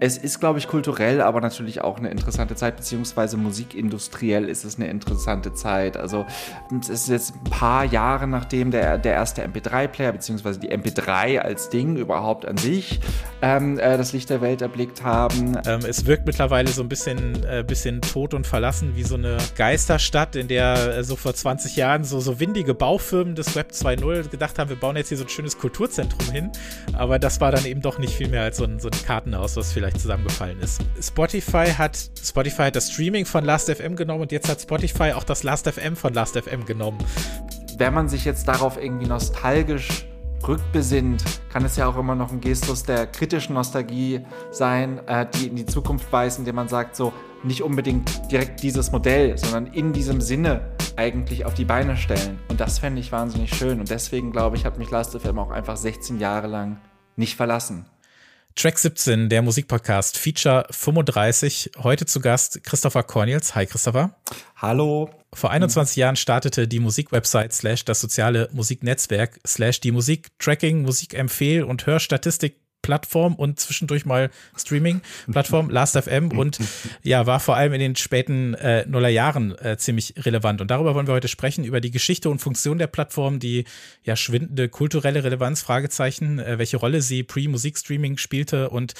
Es ist, glaube ich, kulturell, aber natürlich auch eine interessante Zeit, beziehungsweise musikindustriell ist es eine interessante Zeit. Also es ist jetzt ein paar Jahre nachdem der, der erste MP3-Player, beziehungsweise die MP3 als Ding überhaupt an sich ähm, äh, das Licht der Welt erblickt haben. Ähm, es wirkt mittlerweile so ein bisschen, äh, bisschen tot und verlassen wie so eine Geisterstadt, in der äh, so vor 20 Jahren so, so windige Baufirmen des Web 2.0 gedacht haben, wir bauen jetzt hier so ein schönes Kulturzentrum hin. Aber das war dann eben doch nicht viel mehr als so ein, so ein Kartenhaus, was vielleicht zusammengefallen ist. Spotify hat, Spotify hat das Streaming von Last.fm genommen und jetzt hat Spotify auch das Last.fm von Last.fm genommen. Wenn man sich jetzt darauf irgendwie nostalgisch rückbesinnt, kann es ja auch immer noch ein Gestus der kritischen Nostalgie sein, äh, die in die Zukunft weist, indem man sagt, so nicht unbedingt direkt dieses Modell, sondern in diesem Sinne eigentlich auf die Beine stellen. Und das fände ich wahnsinnig schön. Und deswegen glaube ich, hat mich Last.fm auch einfach 16 Jahre lang nicht verlassen. Track 17, der Musikpodcast, Feature 35. Heute zu Gast Christopher Cornels. Hi Christopher. Hallo. Vor 21 Jahren startete die Musikwebsite slash das soziale Musiknetzwerk slash die Musiktracking, Musikempfehl und Hörstatistik Plattform und zwischendurch mal Streaming-Plattform, Last.fm und ja, war vor allem in den späten äh, Nullerjahren äh, ziemlich relevant. Und darüber wollen wir heute sprechen, über die Geschichte und Funktion der Plattform, die ja schwindende kulturelle Relevanz, Fragezeichen, äh, welche Rolle sie pre-Musikstreaming spielte und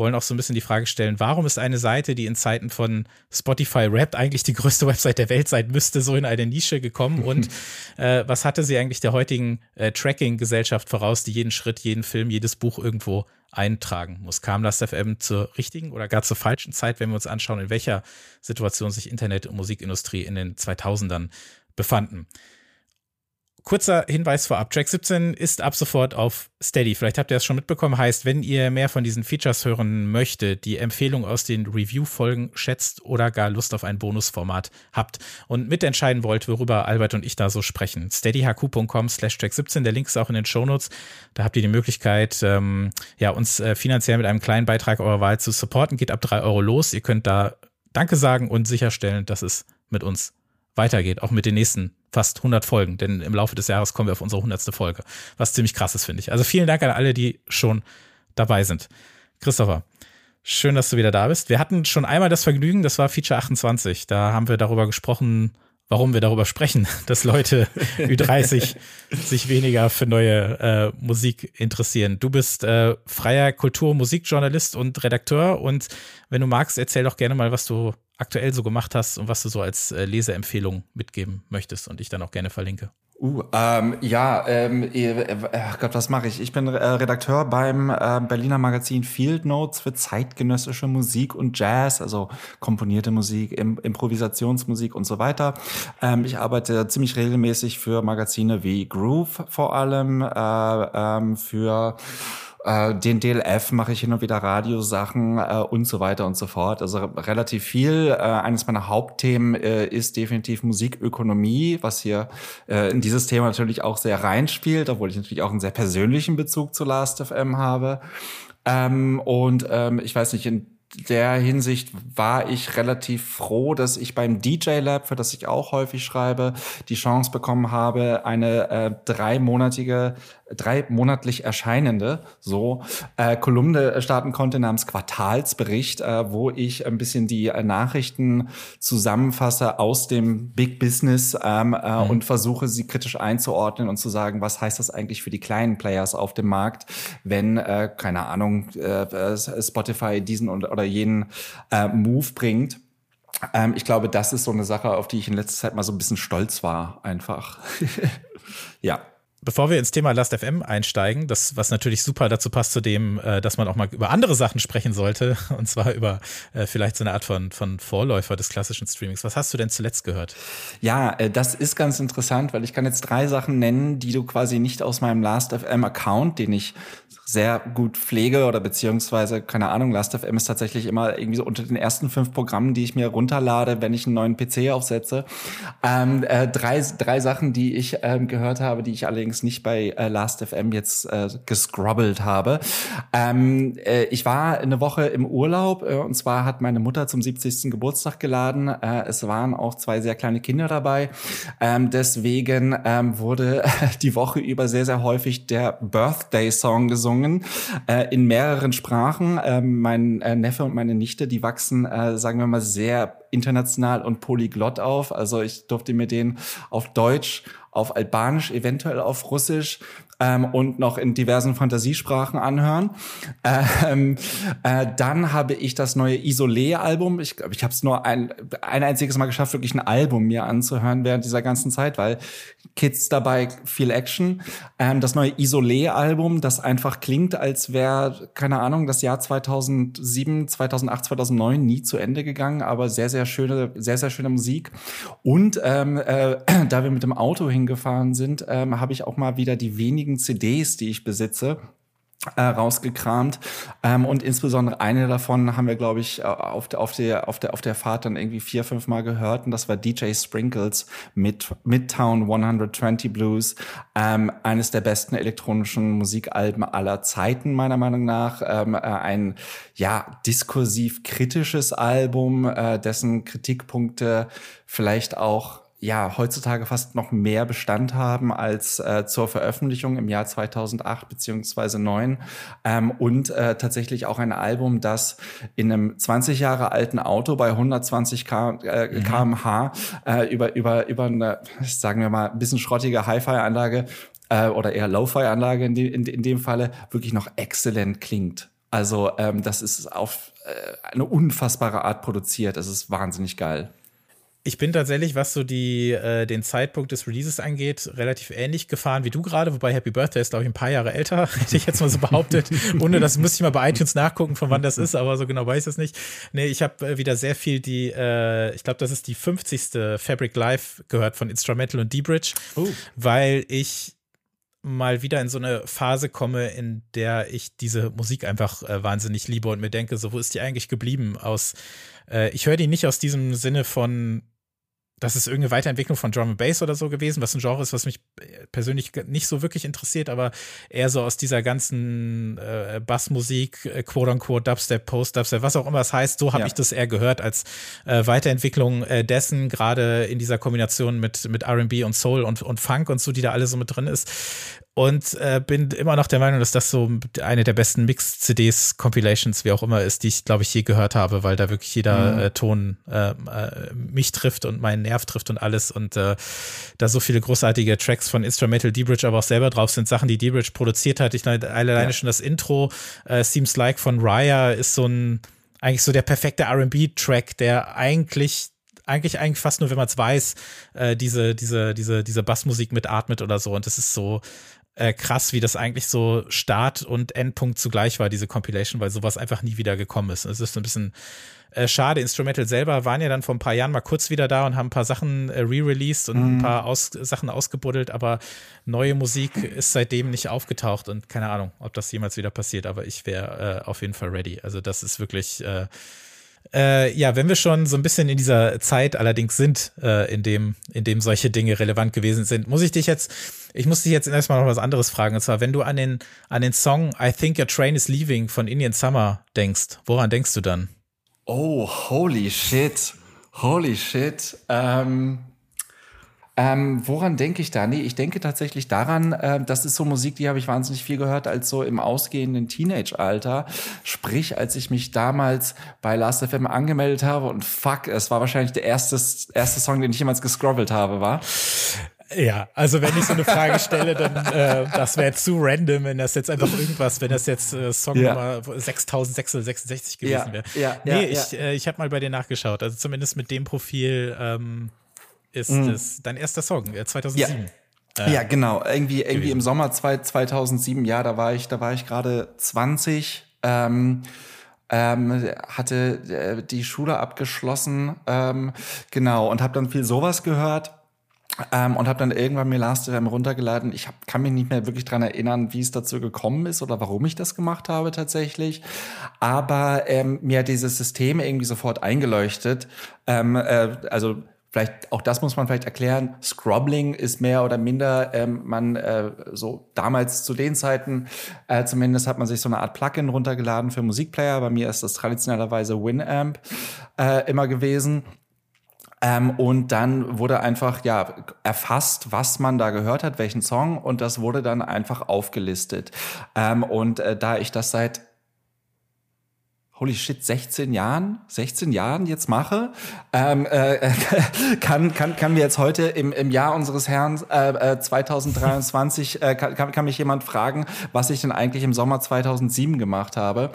wollen auch so ein bisschen die Frage stellen, warum ist eine Seite, die in Zeiten von Spotify Rap eigentlich die größte Website der Welt sein müsste, so in eine Nische gekommen und äh, was hatte sie eigentlich der heutigen äh, Tracking-Gesellschaft voraus, die jeden Schritt, jeden Film, jedes Buch irgendwo eintragen muss. Kam Last.fm zur richtigen oder gar zur falschen Zeit, wenn wir uns anschauen, in welcher Situation sich Internet- und Musikindustrie in den 2000ern befanden. Kurzer Hinweis vorab. Track 17 ist ab sofort auf Steady. Vielleicht habt ihr es schon mitbekommen. Heißt, wenn ihr mehr von diesen Features hören möchtet, die Empfehlung aus den Review-Folgen schätzt oder gar Lust auf ein Bonusformat habt und mitentscheiden wollt, worüber Albert und ich da so sprechen. steadyhq.com slash track 17. Der Link ist auch in den Shownotes. Da habt ihr die Möglichkeit, ähm, ja, uns äh, finanziell mit einem kleinen Beitrag eurer Wahl zu supporten. Geht ab drei Euro los. Ihr könnt da Danke sagen und sicherstellen, dass es mit uns weitergeht, auch mit den nächsten fast 100 Folgen, denn im Laufe des Jahres kommen wir auf unsere 100. Folge, was ziemlich krass ist, finde ich. Also vielen Dank an alle, die schon dabei sind. Christopher, schön, dass du wieder da bist. Wir hatten schon einmal das Vergnügen, das war Feature 28. Da haben wir darüber gesprochen, warum wir darüber sprechen, dass Leute Ü30 sich weniger für neue äh, Musik interessieren. Du bist äh, freier Kultur- und Musikjournalist und Redakteur und wenn du magst, erzähl doch gerne mal, was du aktuell so gemacht hast und was du so als äh, Leseempfehlung mitgeben möchtest und ich dann auch gerne verlinke. Uh, ähm, ja, ähm, äh, Gott, was mache ich? Ich bin äh, Redakteur beim äh, Berliner Magazin Field Notes für zeitgenössische Musik und Jazz, also komponierte Musik, Im Improvisationsmusik und so weiter. Ähm, ich arbeite ziemlich regelmäßig für Magazine wie Groove vor allem, äh, ähm, für äh, den DLF mache ich hin und wieder Radiosachen äh, und so weiter und so fort. Also relativ viel. Äh, eines meiner Hauptthemen äh, ist definitiv Musikökonomie, was hier äh, in dieses Thema natürlich auch sehr reinspielt, obwohl ich natürlich auch einen sehr persönlichen Bezug zu Last.fm habe. Ähm, und ähm, ich weiß nicht, in der Hinsicht war ich relativ froh, dass ich beim DJ Lab, für das ich auch häufig schreibe, die Chance bekommen habe, eine äh, dreimonatige, drei monatlich erscheinende so äh, Kolumne starten konnte namens Quartalsbericht, äh, wo ich ein bisschen die äh, Nachrichten zusammenfasse aus dem Big Business ähm, äh, mhm. und versuche sie kritisch einzuordnen und zu sagen, was heißt das eigentlich für die kleinen Players auf dem Markt, wenn äh, keine Ahnung äh, Spotify diesen und oder jeden äh, Move bringt. Ähm, ich glaube, das ist so eine Sache, auf die ich in letzter Zeit mal so ein bisschen stolz war, einfach. ja. Bevor wir ins Thema Last.fm einsteigen, das, was natürlich super dazu passt zu dem, äh, dass man auch mal über andere Sachen sprechen sollte, und zwar über äh, vielleicht so eine Art von, von Vorläufer des klassischen Streamings. Was hast du denn zuletzt gehört? Ja, äh, das ist ganz interessant, weil ich kann jetzt drei Sachen nennen, die du quasi nicht aus meinem Last.fm-Account, den ich sehr gut pflege oder beziehungsweise, keine Ahnung, Last.fm ist tatsächlich immer irgendwie so unter den ersten fünf Programmen, die ich mir runterlade, wenn ich einen neuen PC aufsetze. Ähm, äh, drei, drei Sachen, die ich ähm, gehört habe, die ich allerdings nicht bei äh, Last.fm jetzt äh, gescrubbelt habe. Ähm, äh, ich war eine Woche im Urlaub äh, und zwar hat meine Mutter zum 70. Geburtstag geladen. Äh, es waren auch zwei sehr kleine Kinder dabei. Ähm, deswegen ähm, wurde die Woche über sehr, sehr häufig der Birthday-Song gesungen gesungen äh, in mehreren Sprachen. Ähm, mein äh, Neffe und meine Nichte, die wachsen, äh, sagen wir mal, sehr international und polyglott auf. Also ich durfte mir den auf Deutsch, auf Albanisch, eventuell auf Russisch ähm, und noch in diversen Fantasiesprachen anhören. Ähm, äh, dann habe ich das neue Isolé-Album. Ich glaube, ich habe es nur ein, ein einziges Mal geschafft, wirklich ein Album mir anzuhören während dieser ganzen Zeit, weil Kids dabei, viel Action. Ähm, das neue Isolé-Album, das einfach klingt, als wäre, keine Ahnung, das Jahr 2007, 2008, 2009 nie zu Ende gegangen, aber sehr, sehr schöne, sehr, sehr schöne Musik. Und ähm, äh, da wir mit dem Auto hingefahren sind, ähm, habe ich auch mal wieder die wenigen CDs, die ich besitze, äh, rausgekramt. Ähm, und insbesondere eine davon haben wir glaube ich auf der auf der auf der auf der Fahrt dann irgendwie vier fünf Mal gehört. Und das war DJ Sprinkles mit Midtown 120 Blues ähm, eines der besten elektronischen Musikalben aller Zeiten meiner Meinung nach. Ähm, äh, ein ja diskursiv kritisches Album äh, dessen Kritikpunkte vielleicht auch ja heutzutage fast noch mehr Bestand haben als äh, zur Veröffentlichung im Jahr 2008 beziehungsweise 9 ähm, und äh, tatsächlich auch ein Album, das in einem 20 Jahre alten Auto bei 120 K, äh, mhm. kmh äh, über über über eine sagen wir mal ein bisschen schrottige Hi-Fi-Anlage äh, oder eher Lo-Fi-Anlage in, in, in dem Falle wirklich noch exzellent klingt. Also ähm, das ist auf äh, eine unfassbare Art produziert. Es ist wahnsinnig geil. Ich bin tatsächlich, was so die, äh, den Zeitpunkt des Releases angeht, relativ ähnlich gefahren wie du gerade, wobei Happy Birthday ist, glaube ich, ein paar Jahre älter, hätte ich jetzt mal so behauptet. Ohne das müsste ich mal bei iTunes nachgucken, von wann das ist, aber so genau weiß ich es nicht. Nee, ich habe äh, wieder sehr viel die, äh, ich glaube, das ist die 50. Fabric Live gehört von Instrumental und D-Bridge, oh. weil ich mal wieder in so eine Phase komme, in der ich diese Musik einfach äh, wahnsinnig liebe und mir denke, so wo ist die eigentlich geblieben aus äh, ich höre die nicht aus diesem Sinne von das ist irgendeine Weiterentwicklung von Drum and Bass oder so gewesen, was ein Genre ist, was mich persönlich nicht so wirklich interessiert, aber eher so aus dieser ganzen äh, Bassmusik, äh, quote unquote, Dubstep, Post-Dubstep, was auch immer es heißt, so habe ja. ich das eher gehört als äh, Weiterentwicklung äh, dessen, gerade in dieser Kombination mit, mit RB und Soul und, und Funk und so, die da alle so mit drin ist und äh, bin immer noch der Meinung, dass das so eine der besten Mix-CDs, Compilations, wie auch immer ist, die ich, glaube ich, je gehört habe, weil da wirklich jeder mhm. äh, Ton äh, äh, mich trifft und meinen Nerv trifft und alles und äh, da so viele großartige Tracks von Instrumental D-Bridge aber auch selber drauf sind, Sachen, die D-Bridge produziert hat. Ich alleine ja. schon das Intro, äh, Seems Like von Raya ist so ein eigentlich so der perfekte R&B-Track, der eigentlich eigentlich eigentlich fast nur, wenn man es weiß, äh, diese diese diese diese Bassmusik mitatmet oder so und das ist so äh, krass, wie das eigentlich so Start und Endpunkt zugleich war, diese Compilation, weil sowas einfach nie wieder gekommen ist. Es ist ein bisschen äh, schade. Instrumental selber waren ja dann vor ein paar Jahren mal kurz wieder da und haben ein paar Sachen äh, re-released und mhm. ein paar aus Sachen ausgebuddelt, aber neue Musik ist seitdem nicht aufgetaucht und keine Ahnung, ob das jemals wieder passiert, aber ich wäre äh, auf jeden Fall ready. Also das ist wirklich äh, ja, wenn wir schon so ein bisschen in dieser Zeit allerdings sind, äh, in dem, in dem solche Dinge relevant gewesen sind, muss ich dich jetzt, ich muss dich jetzt erstmal noch was anderes fragen. Und zwar, wenn du an den, an den Song I Think Your Train is Leaving von Indian Summer denkst, woran denkst du dann? Oh, holy shit. Holy shit. Ähm, ähm, woran denke ich da? Nee, ich denke tatsächlich daran, äh, das ist so Musik, die habe ich wahnsinnig viel gehört, als so im ausgehenden Teenage-Alter. Sprich, als ich mich damals bei Last.fm angemeldet habe und fuck, es war wahrscheinlich der erste, erste Song, den ich jemals gescrobbelt habe, war. Ja, also wenn ich so eine Frage stelle, dann äh, das wäre zu random, wenn das jetzt einfach irgendwas, wenn das jetzt äh, Song ja. Nummer 6666 gewesen wäre. Ja, ja, nee, ja, ich, äh, ich habe mal bei dir nachgeschaut. Also zumindest mit dem Profil ähm, ist mhm. es dein erster Song, 2007. Ja. Äh, ja, genau. Irgendwie, irgendwie im Sommer 2007, ja, da war ich, da war ich gerade 20. Ähm, ähm, hatte äh, die Schule abgeschlossen, ähm, genau, und habe dann viel sowas gehört. Ähm, und habe dann irgendwann mir Last.fm runtergeladen. Ich hab, kann mich nicht mehr wirklich dran erinnern, wie es dazu gekommen ist oder warum ich das gemacht habe tatsächlich. Aber ähm, mir hat dieses System irgendwie sofort eingeleuchtet. Ähm, äh, also Vielleicht auch das muss man vielleicht erklären. Scrobbling ist mehr oder minder, ähm, man äh, so damals zu den Zeiten äh, zumindest hat man sich so eine Art Plugin runtergeladen für Musikplayer. Bei mir ist das traditionellerweise Winamp äh, immer gewesen. Ähm, und dann wurde einfach ja erfasst, was man da gehört hat, welchen Song, und das wurde dann einfach aufgelistet. Ähm, und äh, da ich das seit holy shit, 16 Jahren, 16 Jahren jetzt mache, ähm, äh, kann, kann, kann mir jetzt heute im, im Jahr unseres Herrn äh, 2023, äh, äh kann, kann mich jemand fragen, was ich denn eigentlich im Sommer 2007 gemacht habe.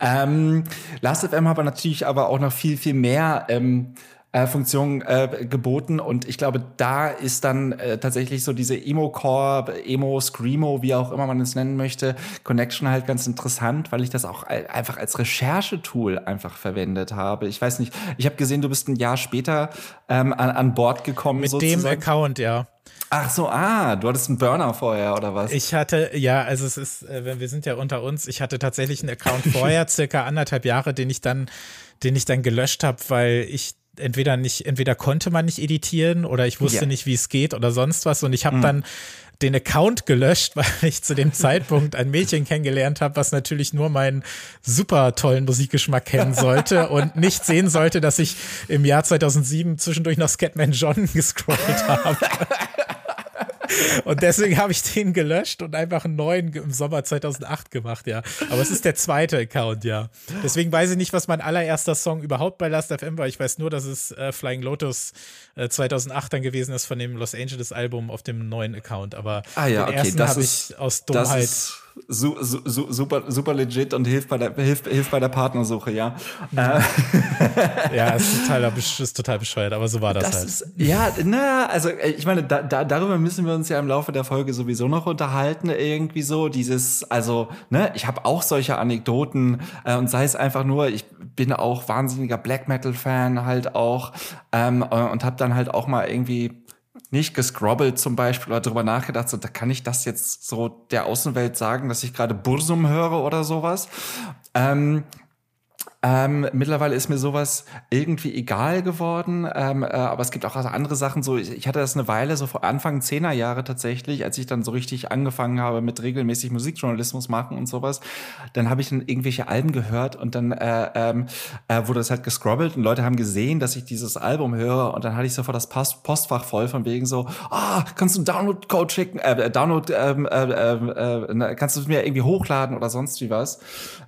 Ähm, Last.fm habe natürlich aber auch noch viel, viel mehr ähm, äh, Funktion äh, geboten und ich glaube, da ist dann äh, tatsächlich so diese Emo-Core, Emo, Screamo, wie auch immer man es nennen möchte, Connection halt ganz interessant, weil ich das auch einfach als Recherchetool einfach verwendet habe. Ich weiß nicht, ich habe gesehen, du bist ein Jahr später ähm, an, an Bord gekommen. Mit sozusagen. dem Account, ja. Ach so, ah, du hattest einen Burner vorher oder was? Ich hatte, ja, also es ist, äh, wir sind ja unter uns, ich hatte tatsächlich einen Account vorher, circa anderthalb Jahre, den ich dann, den ich dann gelöscht habe, weil ich entweder nicht, entweder konnte man nicht editieren oder ich wusste ja. nicht, wie es geht oder sonst was. Und ich habe mhm. dann den Account gelöscht, weil ich zu dem Zeitpunkt ein Mädchen kennengelernt habe, was natürlich nur meinen super tollen Musikgeschmack kennen sollte und nicht sehen sollte, dass ich im Jahr 2007 zwischendurch noch Scatman John gescrollt habe. Und deswegen habe ich den gelöscht und einfach einen neuen im Sommer 2008 gemacht, ja. Aber es ist der zweite Account, ja. Deswegen weiß ich nicht, was mein allererster Song überhaupt bei Last.fm war. Ich weiß nur, dass es äh, Flying Lotus äh, 2008 dann gewesen ist von dem Los Angeles Album auf dem neuen Account. Aber ah, ja, den okay, ersten habe ich aus Dummheit su, su, su, super, super legit und hilft bei der, hilft, hilft bei der Partnersuche, ja. Ja, ja ist, total, ist total bescheuert, aber so war das, das halt. Ist, ja, na, also äh, ich meine, da, da, darüber müssen wir uns ja im Laufe der Folge sowieso noch unterhalten, irgendwie so. Dieses, also, ne, ich habe auch solche Anekdoten äh, und sei es einfach nur, ich bin auch wahnsinniger Black Metal-Fan halt auch ähm, äh, und habe dann halt auch mal irgendwie nicht gescrobbelt zum Beispiel oder darüber nachgedacht, so, da kann ich das jetzt so der Außenwelt sagen, dass ich gerade Bursum höre oder sowas. Ähm, ähm, mittlerweile ist mir sowas irgendwie egal geworden, ähm, äh, aber es gibt auch andere Sachen. So, ich, ich hatte das eine Weile, so vor Anfang zehner Jahre tatsächlich, als ich dann so richtig angefangen habe mit regelmäßig Musikjournalismus machen und sowas. Dann habe ich dann irgendwelche Alben gehört und dann äh, ähm, äh, wurde das halt gescrobbelt und Leute haben gesehen, dass ich dieses Album höre und dann hatte ich sofort das Post Postfach voll von wegen so, ah, oh, kannst du Download-Code schicken, äh, Download, ähm, äh, äh, äh, kannst du es mir irgendwie hochladen oder sonst wie was.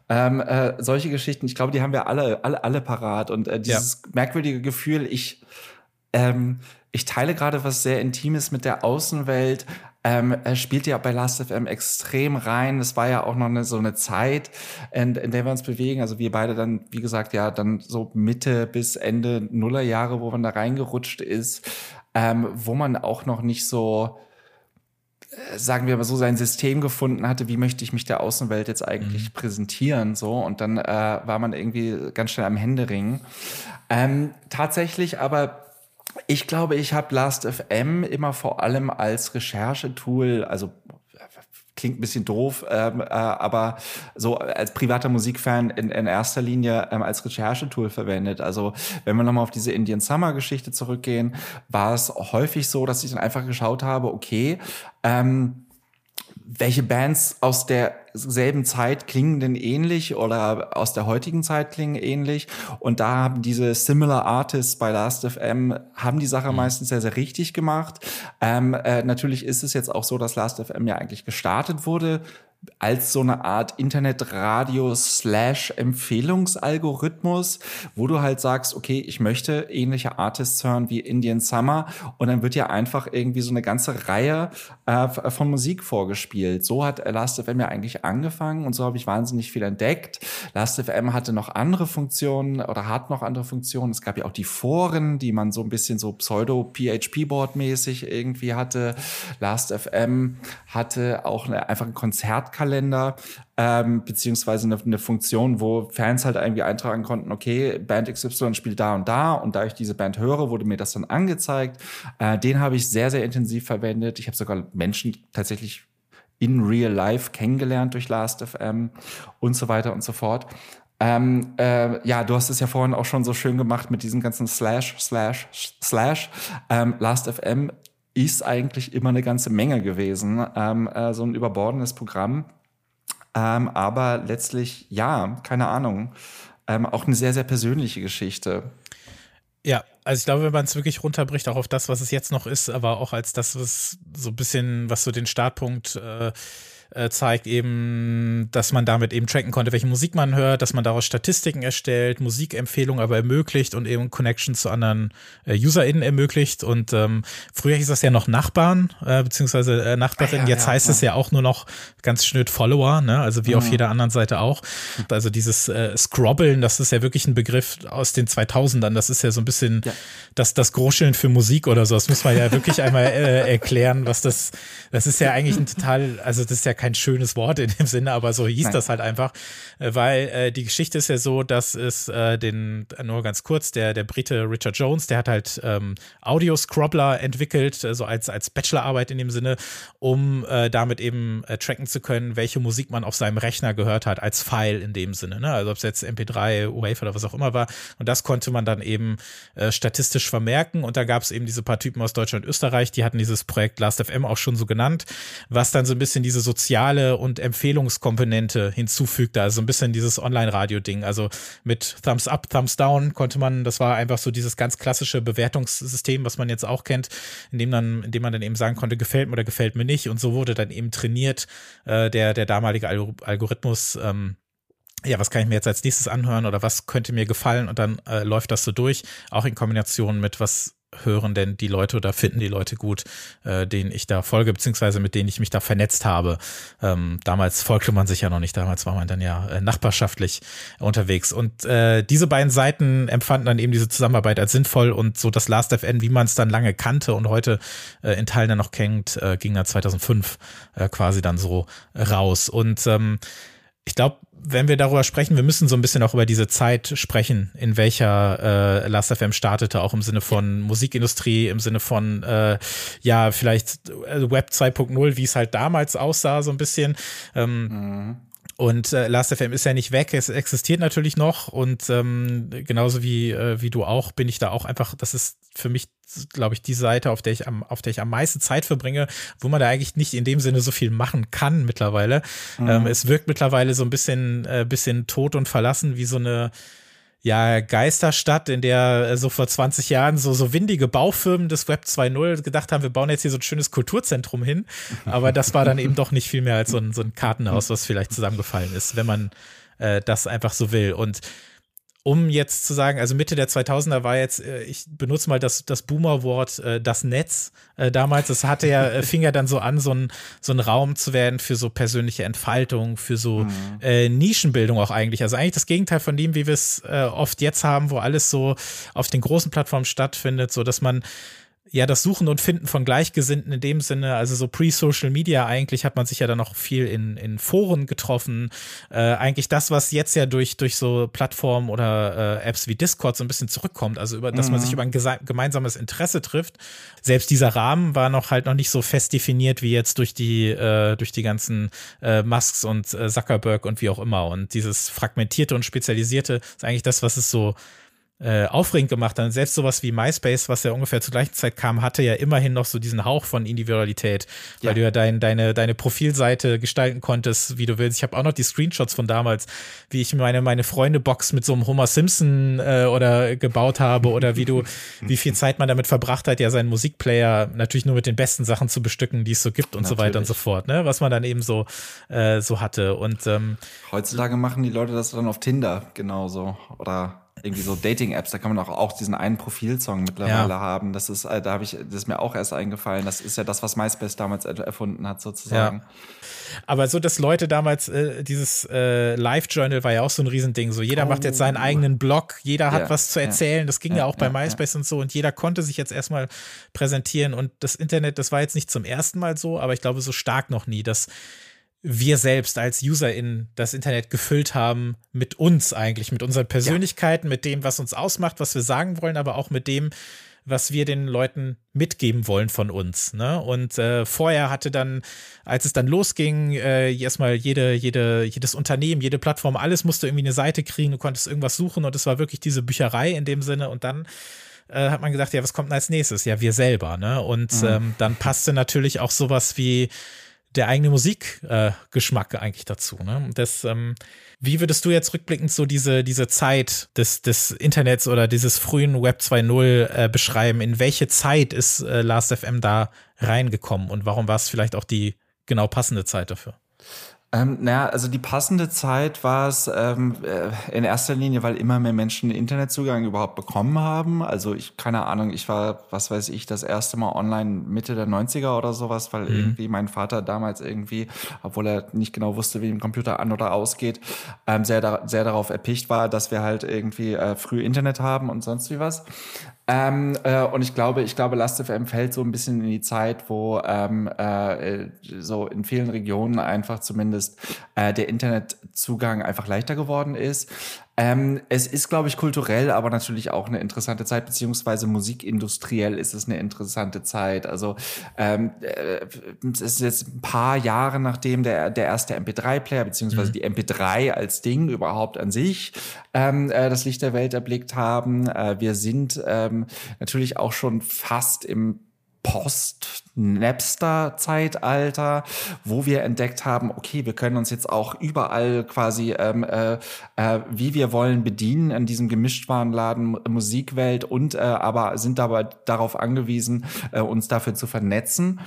Ähm, äh, solche Geschichten, ich glaube, die haben wir alle, alle, alle parat. Und äh, dieses ja. merkwürdige Gefühl, ich, ähm, ich teile gerade was sehr Intimes mit der Außenwelt. Ähm, er spielt ja bei Last.fm extrem rein. Es war ja auch noch eine, so eine Zeit, in, in der wir uns bewegen. Also wir beide dann, wie gesagt, ja, dann so Mitte bis Ende Nullerjahre, wo man da reingerutscht ist, ähm, wo man auch noch nicht so sagen wir mal so, sein System gefunden hatte, wie möchte ich mich der Außenwelt jetzt eigentlich mhm. präsentieren, so. Und dann äh, war man irgendwie ganz schnell am Händering. Ähm, tatsächlich aber ich glaube, ich habe Last.fm immer vor allem als Recherchetool, also klingt ein bisschen doof, ähm, äh, aber so als privater Musikfan in, in erster Linie ähm, als Recherchetool verwendet. Also wenn wir nochmal auf diese Indian Summer Geschichte zurückgehen, war es häufig so, dass ich dann einfach geschaut habe, okay, ähm, welche Bands aus derselben Zeit klingen denn ähnlich oder aus der heutigen Zeit klingen ähnlich? Und da haben diese Similar Artists bei Last.fm haben die Sache mhm. meistens sehr, sehr richtig gemacht. Ähm, äh, natürlich ist es jetzt auch so, dass Last.fm ja eigentlich gestartet wurde als so eine Art Internetradio slash Empfehlungsalgorithmus, wo du halt sagst, okay, ich möchte ähnliche Artists hören wie Indian Summer und dann wird ja einfach irgendwie so eine ganze Reihe äh, von Musik vorgespielt. So hat Last.fm ja eigentlich angefangen und so habe ich wahnsinnig viel entdeckt. Last.fm hatte noch andere Funktionen oder hat noch andere Funktionen. Es gab ja auch die Foren, die man so ein bisschen so pseudo-PHP-Board-mäßig irgendwie hatte. Last.fm hatte auch eine, einfach ein Konzert Kontaktkalender, ähm, beziehungsweise eine, eine, Funktion, wo Fans halt irgendwie eintragen konnten, okay, Band XY spielt da und da und da ich diese Band höre, wurde mir das dann angezeigt. Äh, den habe ich sehr, sehr intensiv verwendet. Ich habe sogar Menschen tatsächlich in real life kennengelernt durch Last.fm und so weiter und so fort. Ähm, äh, ja, du hast es ja vorhin auch schon so schön gemacht mit diesem ganzen Slash, Slash, Slash. Ähm, Last.fm ist eigentlich immer eine ganze Menge gewesen, ähm, äh, so ein überbordendes Programm. Ähm, aber letztlich, ja, keine Ahnung, ähm, auch eine sehr, sehr persönliche Geschichte. Ja, also ich glaube, wenn man es wirklich runterbricht, auch auf das, was es jetzt noch ist, aber auch als das, was so ein bisschen, was so den Startpunkt äh, äh, zeigt eben, dass man damit eben tracken konnte, welche Musik man hört, dass man daraus Statistiken erstellt, Musikempfehlungen aber ermöglicht und eben Connections zu anderen äh, UserInnen ermöglicht. Und ähm, früher hieß das ja noch Nachbarn, äh, beziehungsweise äh, Nachbarin. Ah, ja, Jetzt ja, heißt ja. es ja auch nur noch ganz schnöd Follower, ne? Also wie mhm. auf jeder anderen Seite auch. Also dieses äh, Scrobbeln, das ist ja wirklich ein Begriff aus den 2000ern. Das ist ja so ein bisschen das, das Groscheln für Musik oder so. Das muss man ja wirklich einmal äh, erklären, was das, das ist ja eigentlich ein total, also das ist ja kein schönes Wort in dem Sinne, aber so hieß Nein. das halt einfach, äh, weil äh, die Geschichte ist ja so, dass es äh, den, nur ganz kurz, der, der Brite Richard Jones, der hat halt ähm, Audio-Scrobbler entwickelt, so also als, als Bachelorarbeit in dem Sinne, um äh, damit eben äh, tracken zu können, welche Musik man auf seinem Rechner gehört hat, als File in dem Sinne. Ne? Also ob es jetzt MP3, Wave oder was auch immer war. Und das konnte man dann eben äh, statistisch vermerken. Und da gab es eben diese paar Typen aus Deutschland und Österreich, die hatten dieses Projekt Last.fm auch schon so genannt, was dann so ein bisschen diese soziale soziale und Empfehlungskomponente hinzufügte. Also ein bisschen dieses Online-Radio-Ding. Also mit Thumbs Up, Thumbs Down konnte man, das war einfach so dieses ganz klassische Bewertungssystem, was man jetzt auch kennt, in dem dann, in dem man dann eben sagen konnte, gefällt mir oder gefällt mir nicht. Und so wurde dann eben trainiert äh, der, der damalige Algorithmus. Ähm, ja, was kann ich mir jetzt als nächstes anhören oder was könnte mir gefallen und dann äh, läuft das so durch, auch in Kombination mit was hören denn die Leute oder finden die Leute gut, äh, denen ich da folge, beziehungsweise mit denen ich mich da vernetzt habe. Ähm, damals folgte man sich ja noch nicht, damals war man dann ja äh, nachbarschaftlich unterwegs. Und äh, diese beiden Seiten empfanden dann eben diese Zusammenarbeit als sinnvoll und so das Last.fn, wie man es dann lange kannte und heute äh, in Teilen dann noch kennt, äh, ging dann 2005 äh, quasi dann so raus. Und ähm, ich glaube, wenn wir darüber sprechen, wir müssen so ein bisschen auch über diese Zeit sprechen, in welcher äh, Last.fm startete, auch im Sinne von Musikindustrie, im Sinne von äh, ja, vielleicht äh, Web 2.0, wie es halt damals aussah, so ein bisschen. Ähm, mhm. Und äh, Last.fm ist ja nicht weg, es existiert natürlich noch und ähm, genauso wie, äh, wie du auch, bin ich da auch einfach, das ist für mich, glaube ich, die Seite, auf der ich am, auf der ich am meisten Zeit verbringe, wo man da eigentlich nicht in dem Sinne so viel machen kann mittlerweile. Mhm. Ähm, es wirkt mittlerweile so ein bisschen, äh, bisschen tot und verlassen, wie so eine ja, Geisterstadt, in der äh, so vor 20 Jahren so, so windige Baufirmen des Web 2.0 gedacht haben, wir bauen jetzt hier so ein schönes Kulturzentrum hin. Aber das war dann eben doch nicht viel mehr als so ein, so ein Kartenhaus, was vielleicht zusammengefallen ist, wenn man äh, das einfach so will. Und um jetzt zu sagen, also Mitte der 2000er war jetzt, äh, ich benutze mal das, das Boomer-Wort, äh, das Netz äh, damals. Es hatte ja, fing ja dann so an, so ein, so ein Raum zu werden für so persönliche Entfaltung, für so mhm. äh, Nischenbildung auch eigentlich. Also eigentlich das Gegenteil von dem, wie wir es äh, oft jetzt haben, wo alles so auf den großen Plattformen stattfindet, so dass man ja, das Suchen und Finden von Gleichgesinnten in dem Sinne, also so pre-Social Media eigentlich hat man sich ja dann noch viel in, in Foren getroffen. Äh, eigentlich das, was jetzt ja durch, durch so Plattformen oder äh, Apps wie Discord so ein bisschen zurückkommt, also über, dass mhm. man sich mhm. über ein gemeinsames Interesse trifft. Selbst dieser Rahmen war noch halt noch nicht so fest definiert wie jetzt durch die, äh, durch die ganzen äh, Musks und äh, Zuckerberg und wie auch immer. Und dieses fragmentierte und spezialisierte ist eigentlich das, was es so äh, aufregend gemacht hat. selbst sowas wie MySpace, was ja ungefähr zur gleichen Zeit kam, hatte ja immerhin noch so diesen Hauch von Individualität, ja. weil du ja dein, deine, deine Profilseite gestalten konntest, wie du willst. Ich habe auch noch die Screenshots von damals, wie ich meine, meine Freunde-Box mit so einem Homer Simpson äh, oder gebaut habe oder wie du, wie viel Zeit man damit verbracht hat, ja seinen Musikplayer natürlich nur mit den besten Sachen zu bestücken, die es so gibt und natürlich. so weiter und so fort, ne? Was man dann eben so, äh, so hatte. Und ähm, heutzutage machen die Leute das dann auf Tinder genauso. Oder irgendwie so Dating-Apps, da kann man auch, auch diesen einen Profilsong mittlerweile ja. haben. Das ist, äh, da habe ich, das ist mir auch erst eingefallen. Das ist ja das, was MySpace damals erfunden hat, sozusagen. Ja. Aber so, dass Leute damals, äh, dieses äh, Live-Journal war ja auch so ein Riesending. So, jeder oh. macht jetzt seinen oh. eigenen Blog, jeder hat ja. was zu erzählen. Das ging ja, auch bei MySpace und so und jeder konnte sich jetzt erstmal präsentieren. Und das Internet, das war jetzt nicht zum ersten Mal so, aber ich glaube so stark noch nie, dass wir selbst als UserInnen das Internet gefüllt haben mit uns eigentlich, mit unseren Persönlichkeiten, ja. mit dem, was uns ausmacht, was wir sagen wollen, aber auch mit dem, was wir den Leuten mitgeben wollen von uns. Ne? Und äh, vorher hatte dann, als es dann losging, äh, erstmal jede, jede, jedes Unternehmen, jede Plattform, alles musste irgendwie eine Seite kriegen, du konntest irgendwas suchen und es war wirklich diese Bücherei in dem Sinne und dann äh, hat man gesagt, ja, was kommt denn als nächstes? Ja, wir selber, ne? Und mhm. ähm, dann passte natürlich auch sowas wie der eigene Musikgeschmack äh, eigentlich dazu. Ne? Das, ähm, wie würdest du jetzt rückblickend so diese, diese Zeit des, des Internets oder dieses frühen Web 2.0 äh, beschreiben? In welche Zeit ist äh, Last.fm da reingekommen und warum war es vielleicht auch die genau passende Zeit dafür? Ähm, naja, also die passende Zeit war es ähm, äh, in erster Linie, weil immer mehr Menschen Internetzugang überhaupt bekommen haben. Also ich, keine Ahnung, ich war, was weiß ich, das erste Mal online Mitte der 90er oder sowas, weil mhm. irgendwie mein Vater damals irgendwie, obwohl er nicht genau wusste, wie ein Computer an oder ausgeht, ähm, sehr, da, sehr darauf erpicht war, dass wir halt irgendwie äh, früh Internet haben und sonst wie was. Ähm, äh, und ich glaube, ich glaube, Last.fm fällt so ein bisschen in die Zeit, wo ähm, äh, so in vielen Regionen einfach zumindest äh, der Internetzugang einfach leichter geworden ist. Ähm, es ist, glaube ich, kulturell, aber natürlich auch eine interessante Zeit, beziehungsweise musikindustriell ist es eine interessante Zeit. Also ähm, äh, es ist jetzt ein paar Jahre nachdem der, der erste MP3-Player, beziehungsweise mhm. die MP3 als Ding überhaupt an sich ähm, äh, das Licht der Welt erblickt haben. Äh, wir sind ähm, natürlich auch schon fast im Post-Napster-Zeitalter, wo wir entdeckt haben, okay, wir können uns jetzt auch überall quasi, ähm, äh, äh, wie wir wollen, bedienen in diesem Gemischtwarenladen Musikwelt und äh, aber sind dabei darauf angewiesen, äh, uns dafür zu vernetzen.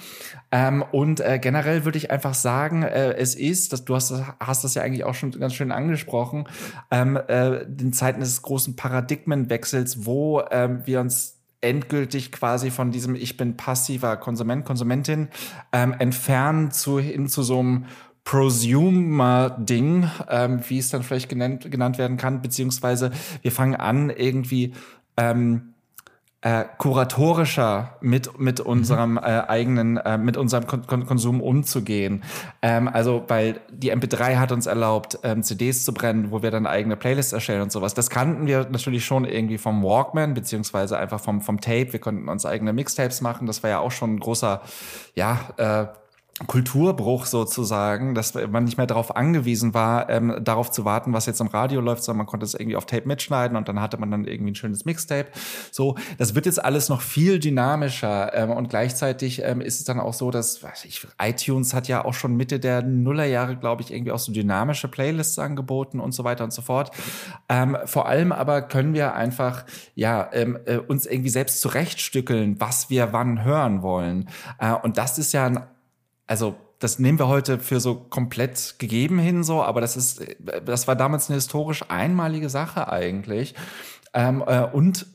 Ähm, und äh, generell würde ich einfach sagen, äh, es ist, dass du hast, hast das ja eigentlich auch schon ganz schön angesprochen, ähm, äh, den Zeiten des großen Paradigmenwechsels, wo ähm, wir uns endgültig quasi von diesem Ich bin passiver Konsument, Konsumentin ähm, entfernen zu hin zu so einem Prosumer-Ding, ähm, wie es dann vielleicht genannt, genannt werden kann, beziehungsweise wir fangen an, irgendwie ähm, äh, kuratorischer mit mit unserem äh, eigenen äh, mit unserem Kon Kon Konsum umzugehen. Ähm, also weil die MP3 hat uns erlaubt ähm, CDs zu brennen, wo wir dann eigene Playlists erstellen und sowas. Das kannten wir natürlich schon irgendwie vom Walkman beziehungsweise einfach vom vom Tape. Wir konnten uns eigene Mixtapes machen. Das war ja auch schon ein großer ja äh, Kulturbruch sozusagen, dass man nicht mehr darauf angewiesen war, ähm, darauf zu warten, was jetzt im Radio läuft, sondern man konnte es irgendwie auf Tape mitschneiden und dann hatte man dann irgendwie ein schönes Mixtape. So, das wird jetzt alles noch viel dynamischer ähm, und gleichzeitig ähm, ist es dann auch so, dass weiß ich, iTunes hat ja auch schon Mitte der Nullerjahre, glaube ich, irgendwie auch so dynamische Playlists angeboten und so weiter und so fort. Ähm, vor allem aber können wir einfach ja ähm, äh, uns irgendwie selbst zurechtstückeln, was wir wann hören wollen. Äh, und das ist ja ein also das nehmen wir heute für so komplett gegeben hin so, aber das ist, das war damals eine historisch einmalige Sache eigentlich. Ähm, äh, und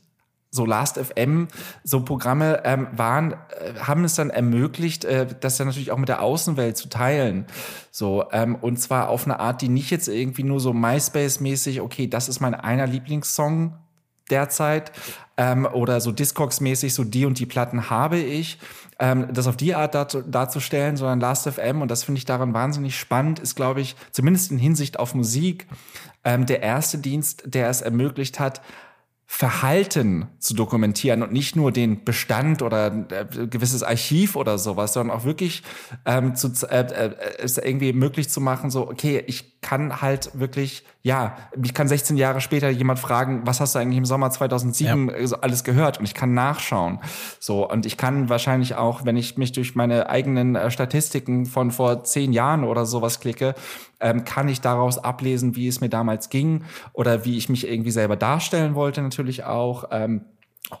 so Last.fm, so Programme ähm, waren, äh, haben es dann ermöglicht, äh, das dann natürlich auch mit der Außenwelt zu teilen. So, ähm, und zwar auf eine Art, die nicht jetzt irgendwie nur so MySpace-mäßig, okay, das ist mein einer Lieblingssong derzeit, ähm, oder so Discogs-mäßig, so die und die Platten habe ich, ähm, das auf die Art dazu, darzustellen, sondern Last.fm, und das finde ich daran wahnsinnig spannend, ist, glaube ich, zumindest in Hinsicht auf Musik, ähm, der erste Dienst, der es ermöglicht hat, Verhalten zu dokumentieren und nicht nur den Bestand oder äh, gewisses Archiv oder sowas, sondern auch wirklich ähm, zu, äh, äh, es irgendwie möglich zu machen, so, okay, ich kann halt wirklich, ja, mich kann 16 Jahre später jemand fragen, was hast du eigentlich im Sommer 2007 ja. alles gehört? Und ich kann nachschauen. So, und ich kann wahrscheinlich auch, wenn ich mich durch meine eigenen äh, Statistiken von vor zehn Jahren oder sowas klicke, ähm, kann ich daraus ablesen, wie es mir damals ging oder wie ich mich irgendwie selber darstellen wollte, natürlich auch. Ähm,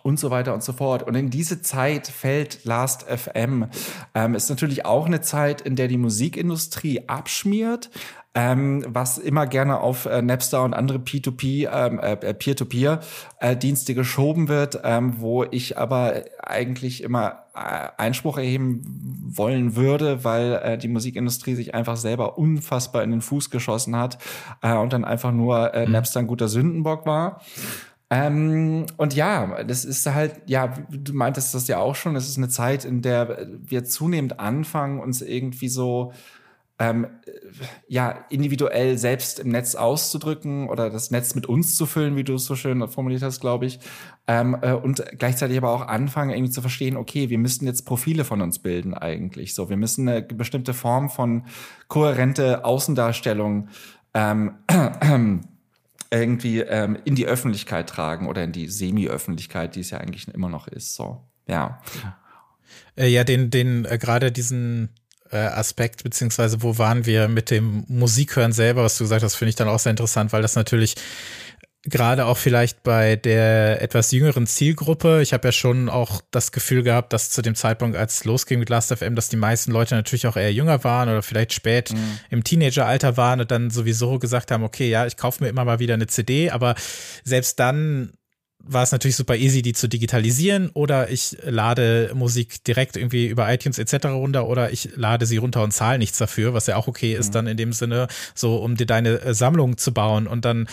und so weiter und so fort. Und in diese Zeit fällt Last FM. Ähm, ist natürlich auch eine Zeit, in der die Musikindustrie abschmiert, ähm, was immer gerne auf äh, Napster und andere P2P, ähm, äh, Peer-to-Peer-Dienste äh, geschoben wird, ähm, wo ich aber eigentlich immer äh, Einspruch erheben wollen würde, weil äh, die Musikindustrie sich einfach selber unfassbar in den Fuß geschossen hat äh, und dann einfach nur äh, mhm. Napster ein guter Sündenbock war. Ähm, und ja, das ist halt, ja, du meintest das ja auch schon, es ist eine Zeit, in der wir zunehmend anfangen, uns irgendwie so ähm, ja, individuell selbst im Netz auszudrücken oder das Netz mit uns zu füllen, wie du es so schön formuliert hast, glaube ich. Ähm, äh, und gleichzeitig aber auch anfangen, irgendwie zu verstehen, okay, wir müssen jetzt Profile von uns bilden eigentlich. So, wir müssen eine bestimmte Form von kohärente Außendarstellung ähm, irgendwie ähm, in die Öffentlichkeit tragen oder in die Semi-Öffentlichkeit, die es ja eigentlich immer noch ist. So, ja. Äh, ja, den, den, äh, gerade diesen äh, Aspekt, beziehungsweise wo waren wir mit dem Musikhören selber, was du gesagt hast, finde ich dann auch sehr interessant, weil das natürlich gerade auch vielleicht bei der etwas jüngeren Zielgruppe, ich habe ja schon auch das Gefühl gehabt, dass zu dem Zeitpunkt, als es losging mit Last.fm, dass die meisten Leute natürlich auch eher jünger waren oder vielleicht spät mhm. im Teenageralter waren und dann sowieso gesagt haben, okay, ja, ich kaufe mir immer mal wieder eine CD, aber selbst dann war es natürlich super easy, die zu digitalisieren oder ich lade Musik direkt irgendwie über iTunes etc. runter oder ich lade sie runter und zahle nichts dafür, was ja auch okay ist mhm. dann in dem Sinne, so um dir deine äh, Sammlung zu bauen und dann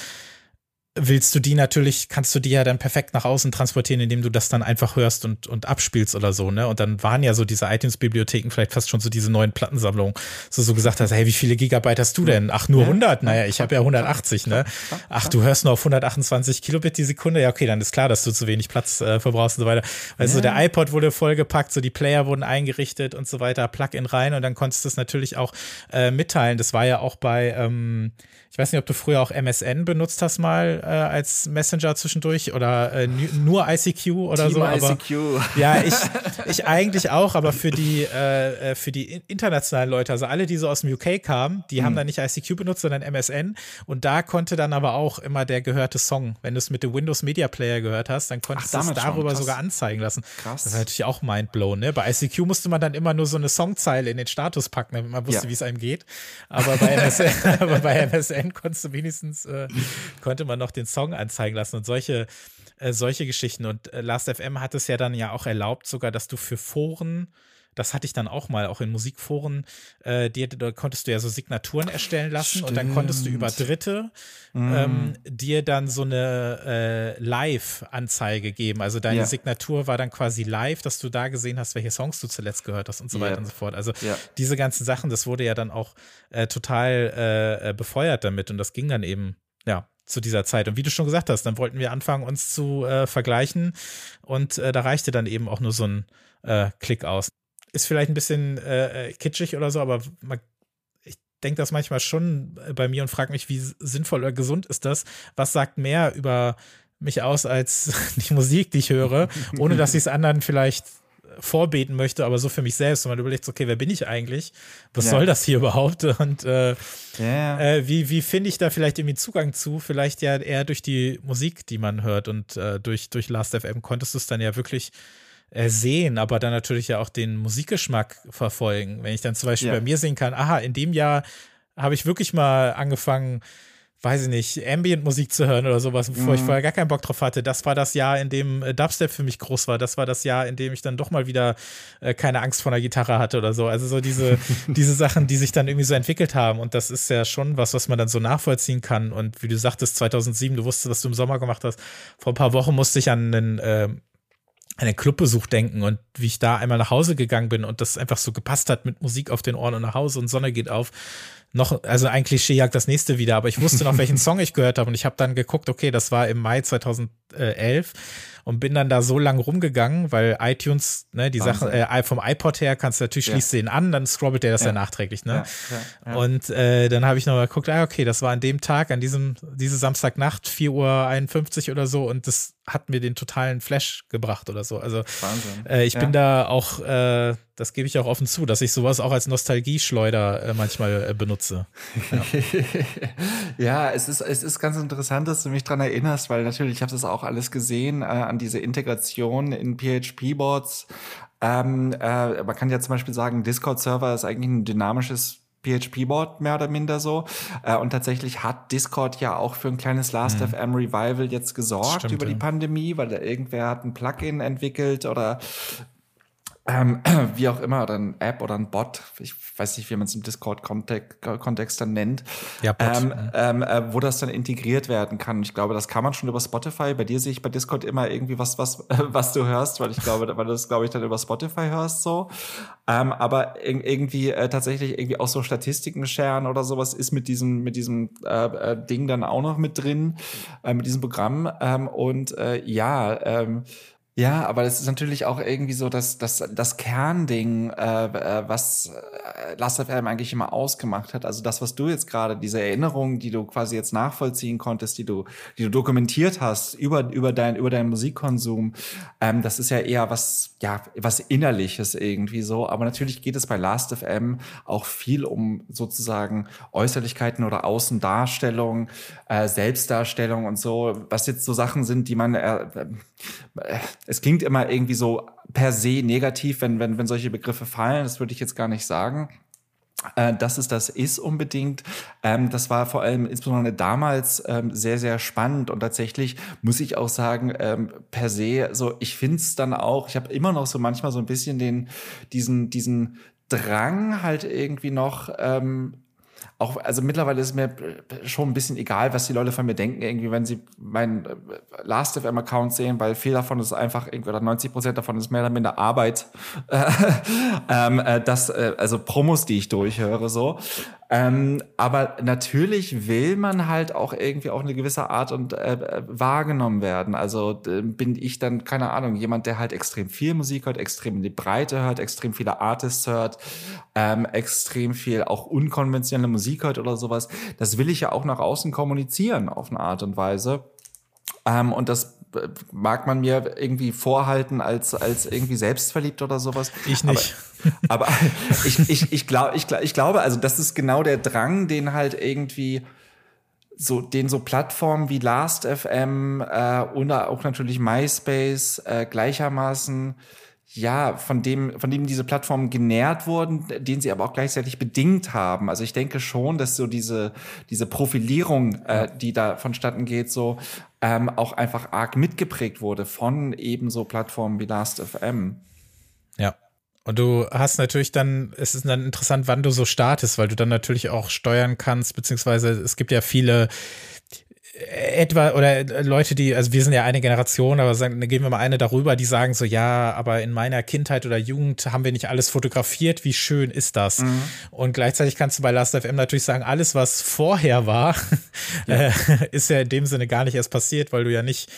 willst du die natürlich, kannst du die ja dann perfekt nach außen transportieren, indem du das dann einfach hörst und, und abspielst oder so, ne? Und dann waren ja so diese iTunes-Bibliotheken vielleicht fast schon so diese neuen Plattensammlungen, so so gesagt hast, hey, wie viele Gigabyte hast du denn? Ach, nur 100? Naja, ich habe ja 180, ne? Ach, du hörst nur auf 128 Kilobit die Sekunde? Ja, okay, dann ist klar, dass du zu wenig Platz äh, verbrauchst und so weiter. Also ja. der iPod wurde vollgepackt, so die Player wurden eingerichtet und so weiter, Plug-in rein und dann konntest du es natürlich auch äh, mitteilen. Das war ja auch bei, ähm, ich weiß nicht, ob du früher auch MSN benutzt hast mal äh, als Messenger zwischendurch oder äh, nur ICQ oder Team so. Aber, ICQ. Ja, ich, ich eigentlich auch, aber für die, äh, äh für die internationalen Leute, also alle, die so aus dem UK kamen, die mhm. haben dann nicht ICQ benutzt, sondern MSN. Und da konnte dann aber auch immer der gehörte Song, wenn du es mit dem Windows Media Player gehört hast, dann konntest du es darüber sogar anzeigen lassen. Krass. Das ist natürlich auch mindblown. Ne? Bei ICQ musste man dann immer nur so eine Songzeile in den Status packen, damit man wusste, ja. wie es einem geht. Aber bei MSN, aber bei MSN Fan konntest du wenigstens, äh, konnte man noch den Song anzeigen lassen und solche, äh, solche Geschichten. Und äh, Last.fm hat es ja dann ja auch erlaubt, sogar, dass du für Foren das hatte ich dann auch mal, auch in Musikforen, äh, dir, da konntest du ja so Signaturen erstellen lassen Stimmt. und dann konntest du über Dritte mm. ähm, dir dann so eine äh, Live-Anzeige geben. Also deine ja. Signatur war dann quasi live, dass du da gesehen hast, welche Songs du zuletzt gehört hast und so yeah. weiter und so fort. Also ja. diese ganzen Sachen, das wurde ja dann auch äh, total äh, äh, befeuert damit und das ging dann eben, ja, zu dieser Zeit. Und wie du schon gesagt hast, dann wollten wir anfangen, uns zu äh, vergleichen und äh, da reichte dann eben auch nur so ein äh, Klick aus ist vielleicht ein bisschen äh, äh, kitschig oder so, aber man, ich denke das manchmal schon bei mir und frage mich, wie sinnvoll oder gesund ist das? Was sagt mehr über mich aus als die Musik, die ich höre, ohne dass ich es anderen vielleicht vorbeten möchte, aber so für mich selbst. Und man überlegt, okay, wer bin ich eigentlich? Was ja. soll das hier überhaupt? Und äh, ja. äh, wie, wie finde ich da vielleicht irgendwie Zugang zu? Vielleicht ja eher durch die Musik, die man hört und äh, durch, durch Last.fm konntest du es dann ja wirklich äh, sehen, aber dann natürlich ja auch den Musikgeschmack verfolgen. Wenn ich dann zum Beispiel ja. bei mir sehen kann, aha, in dem Jahr habe ich wirklich mal angefangen, weiß ich nicht, Ambient-Musik zu hören oder sowas, bevor mhm. ich vorher gar keinen Bock drauf hatte. Das war das Jahr, in dem äh, Dubstep für mich groß war. Das war das Jahr, in dem ich dann doch mal wieder äh, keine Angst vor einer Gitarre hatte oder so. Also so diese, diese Sachen, die sich dann irgendwie so entwickelt haben. Und das ist ja schon was, was man dann so nachvollziehen kann. Und wie du sagtest, 2007, du wusstest, was du im Sommer gemacht hast. Vor ein paar Wochen musste ich an einen äh, einen Clubbesuch denken und wie ich da einmal nach Hause gegangen bin und das einfach so gepasst hat mit Musik auf den Ohren und nach Hause und Sonne geht auf. Noch, also ein Klischee jagt das nächste wieder, aber ich wusste noch, welchen Song ich gehört habe und ich habe dann geguckt, okay, das war im Mai 2011 und bin dann da so lang rumgegangen, weil iTunes, ne, die Sachen, äh, vom iPod her kannst du natürlich, ja. schließt du ihn an, dann scrobbelt der das ja, ja nachträglich, ne? Ja, und äh, dann habe ich noch mal geguckt, ah, okay, das war an dem Tag, an diesem, diese Samstagnacht, 4.51 Uhr oder so und das hat mir den totalen Flash gebracht oder so. Also äh, ich bin da auch, äh, das gebe ich auch offen zu, dass ich sowas auch als Nostalgieschleuder äh, manchmal äh, benutze. Ja. ja, es ist es ist ganz interessant, dass du mich dran erinnerst, weil natürlich ich habe das auch alles gesehen äh, an diese Integration in PHP-Boards. Ähm, äh, man kann ja zum Beispiel sagen, Discord-Server ist eigentlich ein dynamisches PHP-Board mehr oder minder so. Äh, und tatsächlich hat Discord ja auch für ein kleines Last.fm mhm. Revival jetzt gesorgt Stimmt, über die Pandemie, weil da irgendwer hat ein Plugin entwickelt oder ähm, wie auch immer, oder ein App oder ein Bot, ich weiß nicht, wie man es im Discord-Kontext dann nennt, ja, Bot. Ähm, ähm, äh, wo das dann integriert werden kann. Ich glaube, das kann man schon über Spotify. Bei dir sehe ich bei Discord immer irgendwie was, was, äh, was du hörst, weil ich glaube, weil du das, glaube ich, dann über Spotify hörst so. Ähm, aber irgendwie äh, tatsächlich irgendwie auch so Statistiken sharen oder sowas ist mit diesem, mit diesem äh, äh, Ding dann auch noch mit drin, äh, mit diesem Programm. Ähm, und ja, ähm, Ja, aber das ist natürlich auch irgendwie so das, das, das Kernding, äh, äh was äh, Last.fm eigentlich immer ausgemacht hat. Also das, was du jetzt gerade, diese Erinnerungen, die du quasi jetzt nachvollziehen konntest, die du, die du dokumentiert hast über, über dein, über deinen Musikkonsum, ähm, das ist ja eher was, ja, was Innerliches irgendwie so. Aber natürlich geht es bei Last.fm auch viel um sozusagen Äußerlichkeiten oder Außendarstellung, äh, Selbstdarstellung und so, was jetzt so Sachen sind, die man, äh, es klingt immer irgendwie so per se negativ, wenn, wenn, wenn solche Begriffe fallen. Das würde ich jetzt gar nicht sagen äh, dass es das ist unbedingt. Ähm, das war vor allem insbesondere damals ähm, sehr, sehr spannend und tatsächlich muss ich auch sagen, ähm, per se, so ich finde es dann auch, ich habe immer noch so manchmal so ein bisschen den, diesen, diesen Drang halt irgendwie noch ähm, auch, also mittlerweile ist mir schon ein bisschen egal, was die Leute von mir denken, irgendwie, wenn sie meinen äh, Last.fm-Account sehen, weil viel davon ist einfach, irgendwie, oder 90 Prozent davon ist mehr oder minder Arbeit. ähm, äh, das, äh, also Promos, die ich durchhöre, so. Ähm, aber natürlich will man halt auch irgendwie auf eine gewisse Art und äh, wahrgenommen werden. Also äh, bin ich dann, keine Ahnung, jemand, der halt extrem viel Musik hört, extrem in die Breite hört, extrem viele Artists hört, ähm, extrem viel auch unkonventionelle Musik hört oder sowas. Das will ich ja auch nach außen kommunizieren auf eine Art und Weise. Ähm, und das mag man mir irgendwie vorhalten als, als irgendwie selbstverliebt oder sowas. Ich nicht. Aber, aber ich, ich, ich, glaub, ich, ich glaube, also das ist genau der Drang, den halt irgendwie so, den so Plattformen wie Last.fm äh, oder auch natürlich MySpace äh, gleichermaßen ja, von dem, von dem diese Plattformen genährt wurden, den sie aber auch gleichzeitig bedingt haben. Also ich denke schon, dass so diese, diese Profilierung, äh, die da vonstatten geht, so ähm, auch einfach arg mitgeprägt wurde von eben so Plattformen wie Last.fm. Ja. Und du hast natürlich dann, es ist dann interessant, wann du so startest, weil du dann natürlich auch steuern kannst, beziehungsweise es gibt ja viele etwa oder Leute, die, also wir sind ja eine Generation, aber sagen, gehen wir mal eine darüber, die sagen so, ja, aber in meiner Kindheit oder Jugend haben wir nicht alles fotografiert, wie schön ist das? Mhm. Und gleichzeitig kannst du bei Last.fm natürlich sagen, alles, was vorher war, ja. äh, ist ja in dem Sinne gar nicht erst passiert, weil du ja nicht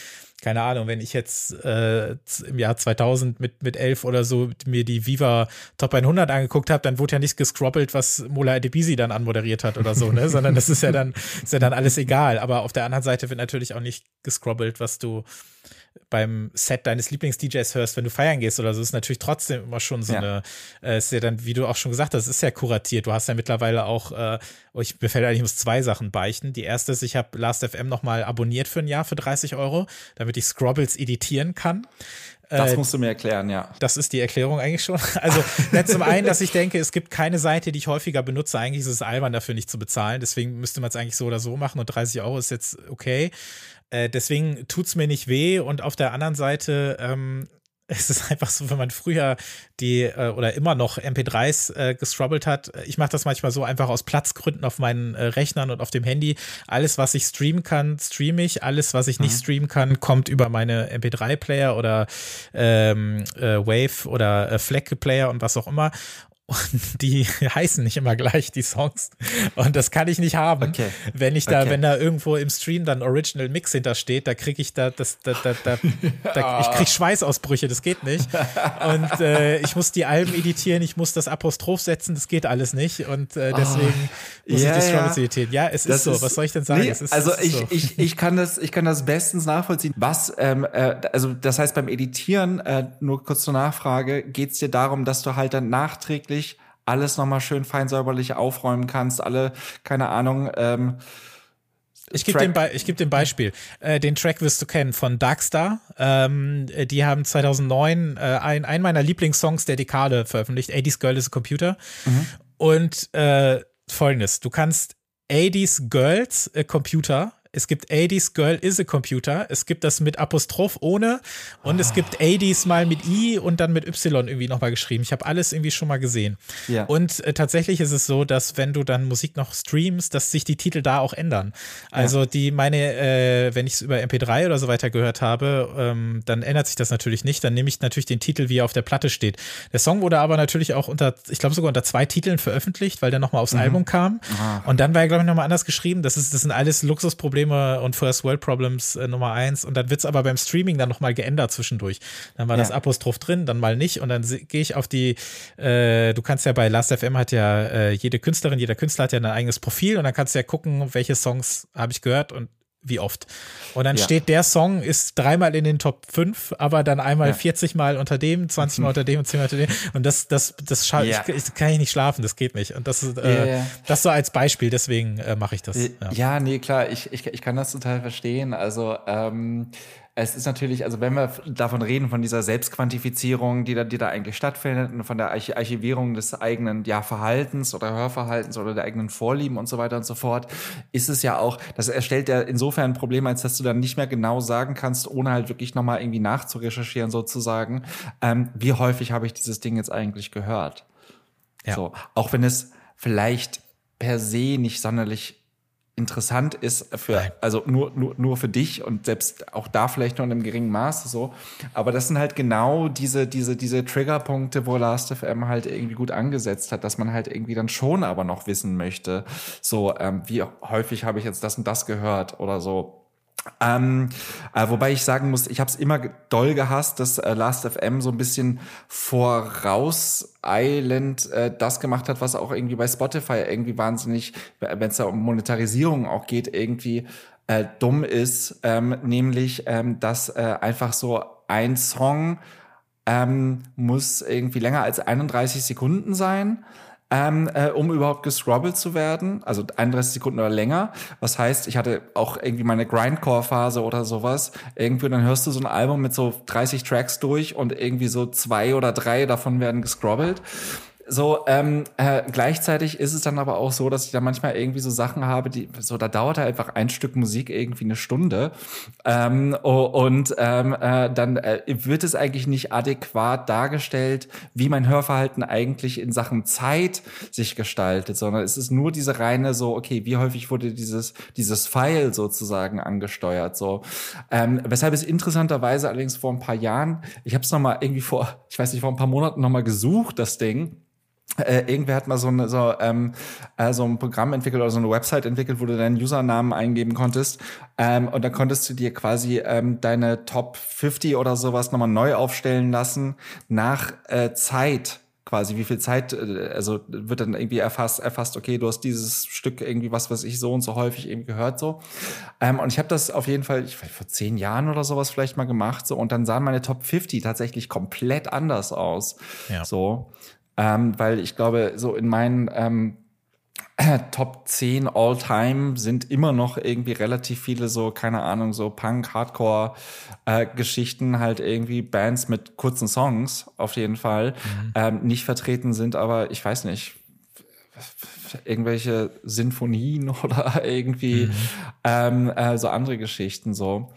keine Ahnung, wenn ich jetzt äh, im Jahr 2000 mit, mit 11 oder so mir die Viva Top 100 angeguckt habe, dann wurde ja nicht gescrobbelt, was Mola Adebisi dann anmoderiert hat oder so, ne? sondern das ist ja dann, ist ja dann alles egal. Aber auf der anderen Seite wird natürlich auch nicht gescrobbelt, was du beim Set deines Lieblings-DJs hörst, wenn du feiern gehst oder so, ist natürlich trotzdem immer schon so ja. eine, äh, ist ja dann, wie du auch schon gesagt hast, ist ja kuratiert. Du hast ja mittlerweile auch, äh, ich, mir fällt eigentlich, ich muss zwei Sachen beichten. Die erste ist, ich habe Last.fm nochmal abonniert für ein Jahr für 30 Euro, damit ich Scrobbles editieren kann. Das äh, musst du mir erklären, ja. Das ist die Erklärung eigentlich schon. Also zum einen, dass ich denke, es gibt keine Seite, die ich häufiger benutze. Eigentlich ist es albern, dafür nicht zu bezahlen. Deswegen müsste man es eigentlich so oder so machen und 30 Euro ist jetzt okay. Äh, deswegen es mir nicht weh und auf der anderen Seite ähm, es ist einfach so, wenn man früher die äh, oder immer noch MP3s äh, gestrubbelt hat. Ich mache das manchmal so einfach aus Platzgründen auf meinen äh, Rechnern und auf dem Handy. Alles, was ich streamen kann, streame ich. Alles, was ich nicht mhm. streamen kann, kommt über meine MP3-Player oder ähm, äh, Wave oder äh, Fleck-Player und was auch immer und die heißen nicht immer gleich, die Songs. Und das kann ich nicht haben. Okay. Wenn ich da, okay. wenn da irgendwo im Stream dann Original Mix hintersteht, da kriege ich da, das, da, da, da, da, ich krieg Schweißausbrüche, das geht nicht. Und äh, ich muss die Alben editieren, ich muss das Apostroph setzen, das geht alles nicht. Und äh, deswegen oh. muss ja, ich die Strummels ja. editieren. Ja, es das ist so. Ist, Was soll ich denn sagen? Nee, ist, also ich, so. ich, ich kann das, ich kann das bestens nachvollziehen. Was, ähm, äh, also das heißt beim Editieren, äh, nur kurz zur Nachfrage, geht es dir darum, dass du halt dann nachträglich alles nochmal schön fein säuberlich aufräumen kannst, alle, keine Ahnung, ähm, ich gebe dem, ich geb dem Beispiel. Äh, den Track wirst du kennen von Darkstar. Ähm, die haben 2009 äh, ein, einen meiner Lieblingssongs der Dekade veröffentlicht. 80s Girl is a Computer. Mhm. Und äh, folgendes: Du kannst 80s Girls a Computer es gibt 80s Girl is a Computer. Es gibt das mit Apostroph ohne. Und oh. es gibt 80s mal mit I und dann mit Y irgendwie nochmal geschrieben. Ich habe alles irgendwie schon mal gesehen. Ja. Und äh, tatsächlich ist es so, dass wenn du dann Musik noch streamst, dass sich die Titel da auch ändern. Also ja. die, meine, äh, wenn ich es über MP3 oder so weiter gehört habe, ähm, dann ändert sich das natürlich nicht. Dann nehme ich natürlich den Titel, wie er auf der Platte steht. Der Song wurde aber natürlich auch unter, ich glaube sogar unter zwei Titeln veröffentlicht, weil der nochmal aufs mhm. Album kam. Aha. Und dann war er, glaube ich, nochmal anders geschrieben. Das, ist, das sind alles Luxusprobleme Probleme und First World Problems äh, Nummer eins und dann wird's aber beim Streaming dann nochmal geändert zwischendurch. Dann war ja. das Apostroph drin, dann mal nicht und dann gehe ich auf die, äh, du kannst ja bei Last.fm hat ja äh, jede Künstlerin, jeder Künstler hat ja ein eigenes Profil und dann kannst du ja gucken, welche Songs habe ich gehört und wie oft. Und dann ja. steht, der Song ist dreimal in den Top 5, aber dann einmal ja. 40 Mal unter dem, 20 Mal unter dem und 10 Mal unter dem. Und das, das, das ja. ich, ich, kann ich nicht schlafen, das geht nicht. Und das ist, äh, das so als Beispiel, deswegen äh, mache ich das. Ja. nee, klar, ich, ich, ich kann das total verstehen. Also, ähm, es ist natürlich, also wenn wir davon reden, von dieser Selbstquantifizierung, die da, die da eigentlich stattfindet und von der Archivierung des eigenen ja, Verhaltens oder Hörverhaltens oder der eigenen Vorlieben und so weiter und so fort, ist es ja auch, das erstellt ja insofern ein Problem, als dass du dann nicht mehr genau sagen kannst, ohne halt wirklich nochmal irgendwie nachzurecherchieren sozusagen, ähm, wie häufig habe ich dieses Ding jetzt eigentlich gehört. Ja. So, auch wenn es vielleicht per se nicht sonderlich interessant ist für, also nur, nur, nur für dich und selbst auch da vielleicht nur in einem geringen Maße so. Aber das sind halt genau diese, diese, diese Triggerpunkte, wo Last.fm halt irgendwie gut angesetzt hat, dass man halt irgendwie dann schon aber noch wissen möchte, so, ähm, wie häufig habe ich jetzt das und das gehört oder so. Ähm, äh, wobei ich sagen muss, ich habe es immer doll gehasst, dass äh, Last.fm so ein bisschen vorauseilend äh, das gemacht hat, was auch irgendwie bei Spotify irgendwie wahnsinnig, wenn es da um Monetarisierung auch geht, irgendwie äh, dumm ist, ähm, nämlich ähm, dass äh, einfach so ein Song ähm, muss irgendwie länger als 31 Sekunden sein ähm, äh, um überhaupt gescrobbelt zu werden. Also 31 Sekunden oder länger. Was heißt, ich hatte auch irgendwie meine Grindcore-Phase oder sowas. Irgendwie, dann hörst du so ein Album mit so 30 Tracks durch und irgendwie so zwei oder drei davon werden gescrobbelt. So, ähm, äh, gleichzeitig ist es dann aber auch so, dass ich da manchmal irgendwie so Sachen habe, die, so, da dauert halt einfach ein Stück Musik irgendwie eine Stunde. Ähm, und ähm, äh, dann äh, wird es eigentlich nicht adäquat dargestellt, wie mein Hörverhalten eigentlich in Sachen Zeit sich gestaltet, sondern es ist nur diese reine so, okay, wie häufig wurde dieses, dieses File sozusagen angesteuert, so. Ähm, weshalb es interessanterweise allerdings vor ein paar Jahren, ich habe es nochmal irgendwie vor, ich weiß nicht, vor ein paar Monaten nochmal gesucht, das Ding äh, irgendwer hat mal so, eine, so, ähm, äh, so ein Programm entwickelt oder so eine Website entwickelt, wo du deinen Usernamen eingeben konntest. Ähm, und dann konntest du dir quasi ähm, deine Top 50 oder sowas nochmal neu aufstellen lassen nach äh, Zeit quasi, wie viel Zeit, äh, also wird dann irgendwie erfasst, erfasst, okay, du hast dieses Stück irgendwie, was weiß ich, so und so häufig eben gehört so. Ähm, und ich habe das auf jeden Fall, ich vor zehn Jahren oder sowas vielleicht mal gemacht so und dann sahen meine Top 50 tatsächlich komplett anders aus. Ja. So ähm, weil ich glaube, so in meinen ähm, Top 10 All-Time sind immer noch irgendwie relativ viele so, keine Ahnung, so Punk, Hardcore-Geschichten, äh, halt irgendwie Bands mit kurzen Songs auf jeden Fall mhm. ähm, nicht vertreten sind, aber ich weiß nicht, irgendwelche Sinfonien oder irgendwie mhm. ähm, äh, so andere Geschichten so.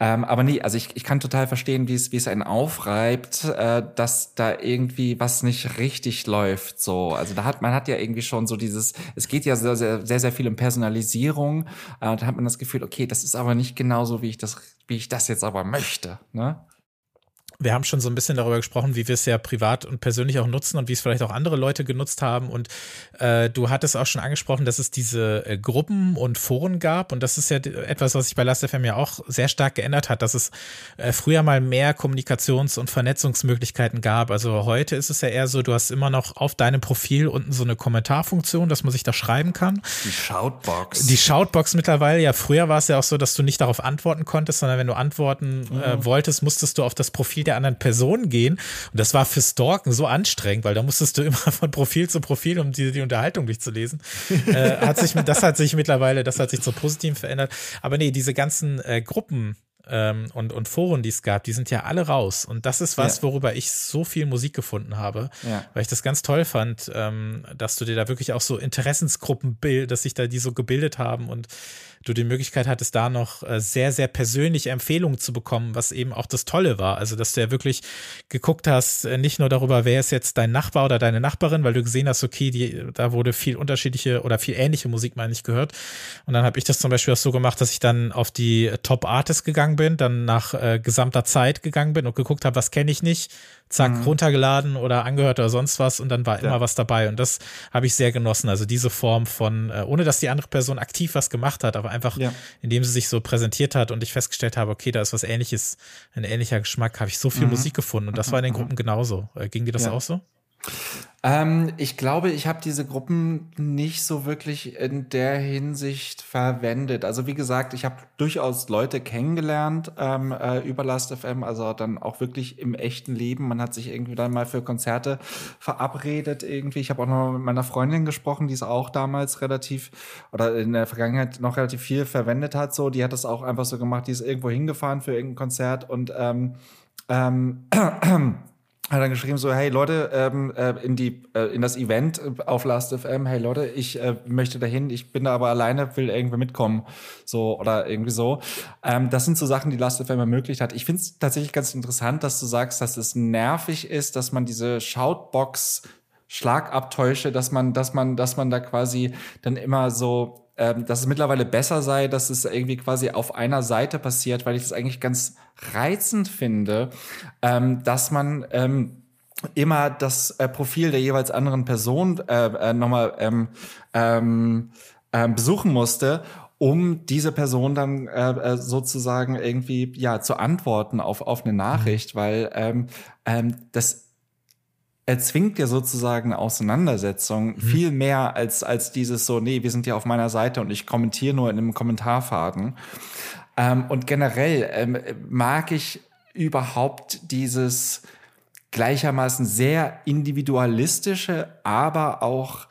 Ähm, aber nee, also ich, ich kann total verstehen, wie es wie es einen aufreibt, äh, dass da irgendwie was nicht richtig läuft so. Also da hat man hat ja irgendwie schon so dieses, es geht ja sehr sehr sehr, sehr viel um Personalisierung äh, und da hat man das Gefühl, okay, das ist aber nicht genauso wie ich das wie ich das jetzt aber möchte, ne? Wir haben schon so ein bisschen darüber gesprochen, wie wir es ja privat und persönlich auch nutzen und wie es vielleicht auch andere Leute genutzt haben. Und äh, du hattest auch schon angesprochen, dass es diese äh, Gruppen und Foren gab. Und das ist ja etwas, was sich bei Last.fm ja auch sehr stark geändert hat, dass es äh, früher mal mehr Kommunikations- und Vernetzungsmöglichkeiten gab. Also heute ist es ja eher so, du hast immer noch auf deinem Profil unten so eine Kommentarfunktion, dass man sich da schreiben kann. Die Shoutbox. Die Shoutbox mittlerweile, ja, früher war es ja auch so, dass du nicht darauf antworten konntest, sondern wenn du antworten äh, mhm. wolltest, musstest du auf das Profil der anderen Person gehen. Und das war für Stalken so anstrengend, weil da musstest du immer von Profil zu Profil, um die, die Unterhaltung durchzulesen. äh, hat sich, das hat sich mittlerweile, das hat sich zur Positiven verändert. Aber nee, diese ganzen äh, Gruppen, ähm, und, und Foren, die es gab, die sind ja alle raus. Und das ist was, ja. worüber ich so viel Musik gefunden habe, ja. weil ich das ganz toll fand, ähm, dass du dir da wirklich auch so Interessensgruppen bildest, dass sich da die so gebildet haben und du die Möglichkeit hattest, da noch äh, sehr, sehr persönliche Empfehlungen zu bekommen, was eben auch das Tolle war. Also, dass du ja wirklich geguckt hast, äh, nicht nur darüber, wer ist jetzt dein Nachbar oder deine Nachbarin, weil du gesehen hast, okay, die, da wurde viel unterschiedliche oder viel ähnliche Musik, meine ich, gehört. Und dann habe ich das zum Beispiel auch so gemacht, dass ich dann auf die Top Artists gegangen bin, dann nach äh, gesamter Zeit gegangen bin und geguckt habe, was kenne ich nicht, zack, mhm. runtergeladen oder angehört oder sonst was und dann war ja. immer was dabei. Und das habe ich sehr genossen. Also diese Form von, äh, ohne dass die andere Person aktiv was gemacht hat, aber einfach, ja. indem sie sich so präsentiert hat und ich festgestellt habe, okay, da ist was ähnliches, ein ähnlicher Geschmack, habe ich so viel mhm. Musik gefunden und das war in den mhm. Gruppen genauso. Äh, ging dir das ja. auch so? Ähm, ich glaube, ich habe diese Gruppen nicht so wirklich in der Hinsicht verwendet. Also wie gesagt, ich habe durchaus Leute kennengelernt ähm, äh, über Last.fm, also dann auch wirklich im echten Leben. Man hat sich irgendwie dann mal für Konzerte verabredet irgendwie. Ich habe auch noch mit meiner Freundin gesprochen, die es auch damals relativ oder in der Vergangenheit noch relativ viel verwendet hat. So, die hat das auch einfach so gemacht. Die ist irgendwo hingefahren für irgendein Konzert und ähm, ähm, hat dann geschrieben so, hey Leute, ähm, äh, in die äh, in das Event auf Last.fm, hey Leute, ich äh, möchte dahin, ich bin da aber alleine, will irgendwie mitkommen, so oder irgendwie so. Ähm, das sind so Sachen, die Last.fm ermöglicht hat. Ich finde es tatsächlich ganz interessant, dass du sagst, dass es nervig ist, dass man diese Shoutbox Schlagabtäusche, dass man, dass man, dass man da quasi dann immer so ähm, dass es mittlerweile besser sei, dass es irgendwie quasi auf einer Seite passiert, weil ich das eigentlich ganz reizend finde, ähm, dass man ähm, immer das äh, Profil der jeweils anderen Person äh, äh, nochmal ähm, ähm, äh, besuchen musste um diese Person dann äh, äh, sozusagen irgendwie ja zu antworten auf auf eine Nachricht, weil ähm, ähm, das erzwingt ja sozusagen Auseinandersetzung mhm. viel mehr als, als dieses so, nee, wir sind ja auf meiner Seite und ich kommentiere nur in einem Kommentarfaden. Ähm, und generell ähm, mag ich überhaupt dieses gleichermaßen sehr individualistische, aber auch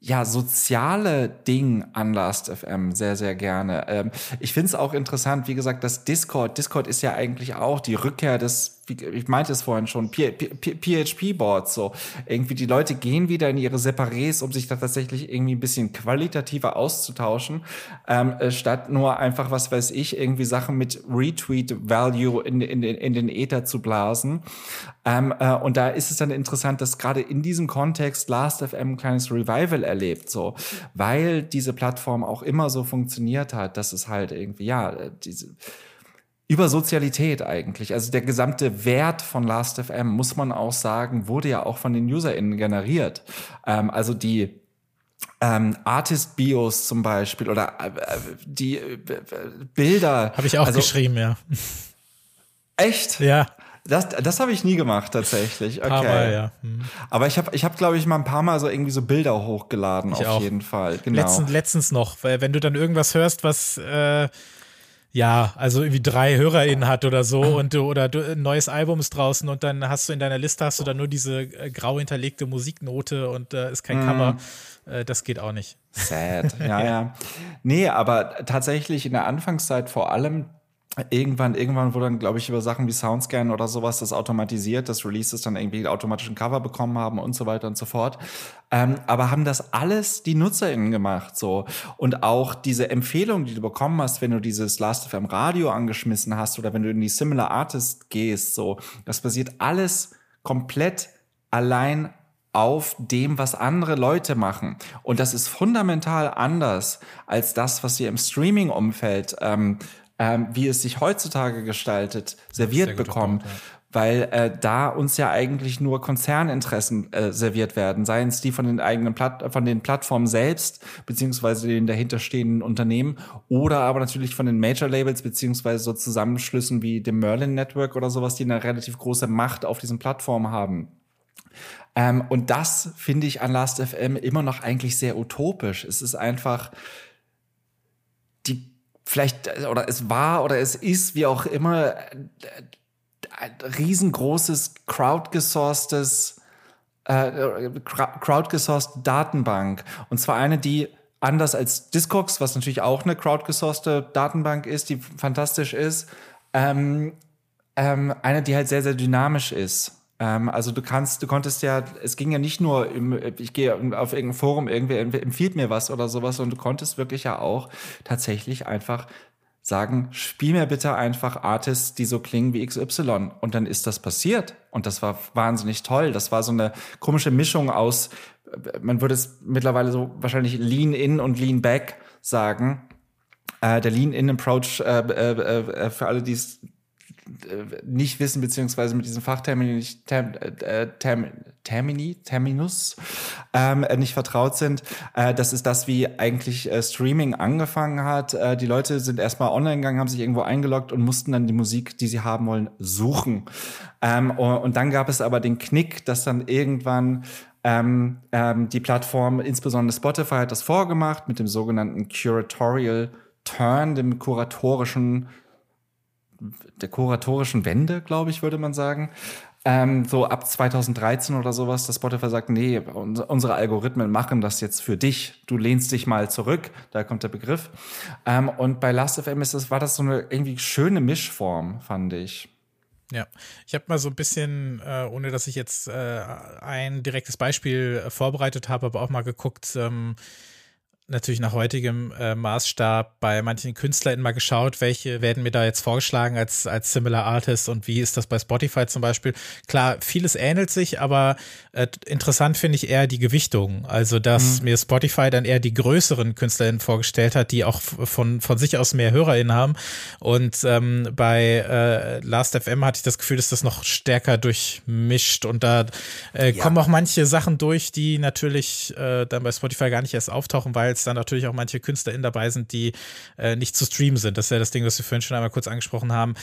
ja, soziale Ding an Last.fm sehr, sehr gerne. Ähm, ich finde es auch interessant, wie gesagt, das Discord. Discord ist ja eigentlich auch die Rückkehr des ich meinte es vorhin schon, PHP-Boards, so. Irgendwie die Leute gehen wieder in ihre Separés, um sich da tatsächlich irgendwie ein bisschen qualitativer auszutauschen, ähm, äh, statt nur einfach, was weiß ich, irgendwie Sachen mit Retweet-Value in, in, in den Ether zu blasen. Ähm, äh, und da ist es dann interessant, dass gerade in diesem Kontext Last.fm ein kleines Revival erlebt, so. Weil diese Plattform auch immer so funktioniert hat, dass es halt irgendwie, ja, äh, diese, über Sozialität eigentlich. Also der gesamte Wert von Last.fm, muss man auch sagen, wurde ja auch von den UserInnen generiert. Ähm, also die ähm, Artist-Bios zum Beispiel oder äh, die äh, Bilder. Habe ich auch also, geschrieben, ja. Echt? Ja. Das, das habe ich nie gemacht tatsächlich. Okay. Aber, ja. Hm. Aber ich habe, ich hab, glaube ich, mal ein paar Mal so irgendwie so Bilder hochgeladen, ich auf auch. jeden Fall. Genau. Letztens, letztens noch, weil wenn du dann irgendwas hörst, was äh, ja, also irgendwie drei HörerInnen hat oder so und du, oder du, ein neues Album ist draußen und dann hast du in deiner Liste hast du dann nur diese äh, grau hinterlegte Musiknote und da äh, ist kein mm. Cover. Äh, das geht auch nicht. Sad, ja, ja. Nee, aber tatsächlich in der Anfangszeit vor allem irgendwann, irgendwann wurde dann, glaube ich, über Sachen wie Soundscan oder sowas das automatisiert, dass Releases dann irgendwie automatischen Cover bekommen haben und so weiter und so fort. Ähm, aber haben das alles die NutzerInnen gemacht, so. Und auch diese Empfehlung, die du bekommen hast, wenn du dieses Last.fm Radio angeschmissen hast oder wenn du in die Similar Artist gehst, so. Das basiert alles komplett allein auf dem, was andere Leute machen. Und das ist fundamental anders als das, was wir im Streaming-Umfeld ähm, ähm, wie es sich heutzutage gestaltet, serviert bekommen. Punkt, ja. Weil äh, da uns ja eigentlich nur Konzerninteressen äh, serviert werden, seien es die von den eigenen Platt von den Plattformen selbst, beziehungsweise den dahinterstehenden Unternehmen, oder aber natürlich von den Major Labels, beziehungsweise so Zusammenschlüssen wie dem Merlin Network oder sowas, die eine relativ große Macht auf diesen Plattformen haben. Ähm, und das finde ich an Last.fm immer noch eigentlich sehr utopisch. Es ist einfach, vielleicht, oder es war oder es ist, wie auch immer, ein riesengroßes crowdgesourcetes, äh, crowdgesourced Datenbank. Und zwar eine, die anders als Discogs, was natürlich auch eine crowdgesourcete Datenbank ist, die fantastisch ist, ähm, ähm, eine, die halt sehr, sehr dynamisch ist. Ähm, also du kannst, du konntest ja, es ging ja nicht nur, im, ich gehe auf irgendein Forum, irgendwer empfiehlt mir was oder sowas, sondern du konntest wirklich ja auch tatsächlich einfach sagen, spiel mir bitte einfach Artists, die so klingen wie XY. Und dann ist das passiert. Und das war wahnsinnig toll. Das war so eine komische Mischung aus, man würde es mittlerweile so wahrscheinlich Lean in und Lean back sagen. Äh, der Lean in Approach, äh, äh, äh für alle, die es nicht wissen, beziehungsweise mit diesem Fachtermini, Term, äh, Term, Termini, Terminus ähm, nicht vertraut sind. Äh, das ist das, wie eigentlich äh, Streaming angefangen hat. Äh, die Leute sind erstmal online gegangen, haben sich irgendwo eingeloggt und mussten dann die Musik, die sie haben wollen, suchen. Ähm, und dann gab es aber den Knick, dass dann irgendwann ähm, ähm, die Plattform, insbesondere Spotify, hat das vorgemacht mit dem sogenannten Curatorial Turn, dem kuratorischen der kuratorischen Wende, glaube ich, würde man sagen. Ähm, so ab 2013 oder sowas, dass Spotify sagt, nee, unsere Algorithmen machen das jetzt für dich. Du lehnst dich mal zurück. Da kommt der Begriff. Ähm, und bei Last.fm ist das, war das so eine irgendwie schöne Mischform, fand ich. Ja, ich habe mal so ein bisschen, äh, ohne dass ich jetzt äh, ein direktes Beispiel äh, vorbereitet habe, aber auch mal geguckt, ähm, natürlich nach heutigem äh, Maßstab bei manchen KünstlerInnen mal geschaut, welche werden mir da jetzt vorgeschlagen als, als Similar Artist und wie ist das bei Spotify zum Beispiel. Klar, vieles ähnelt sich, aber äh, interessant finde ich eher die Gewichtung. Also, dass mhm. mir Spotify dann eher die größeren KünstlerInnen vorgestellt hat, die auch von, von sich aus mehr HörerInnen haben. Und ähm, bei äh, Last.fm hatte ich das Gefühl, dass das noch stärker durchmischt und da äh, ja. kommen auch manche Sachen durch, die natürlich äh, dann bei Spotify gar nicht erst auftauchen, weil jetzt dann natürlich auch manche KünstlerInnen dabei sind, die äh, nicht zu streamen sind. Das ist ja das Ding, was wir vorhin schon einmal kurz angesprochen haben.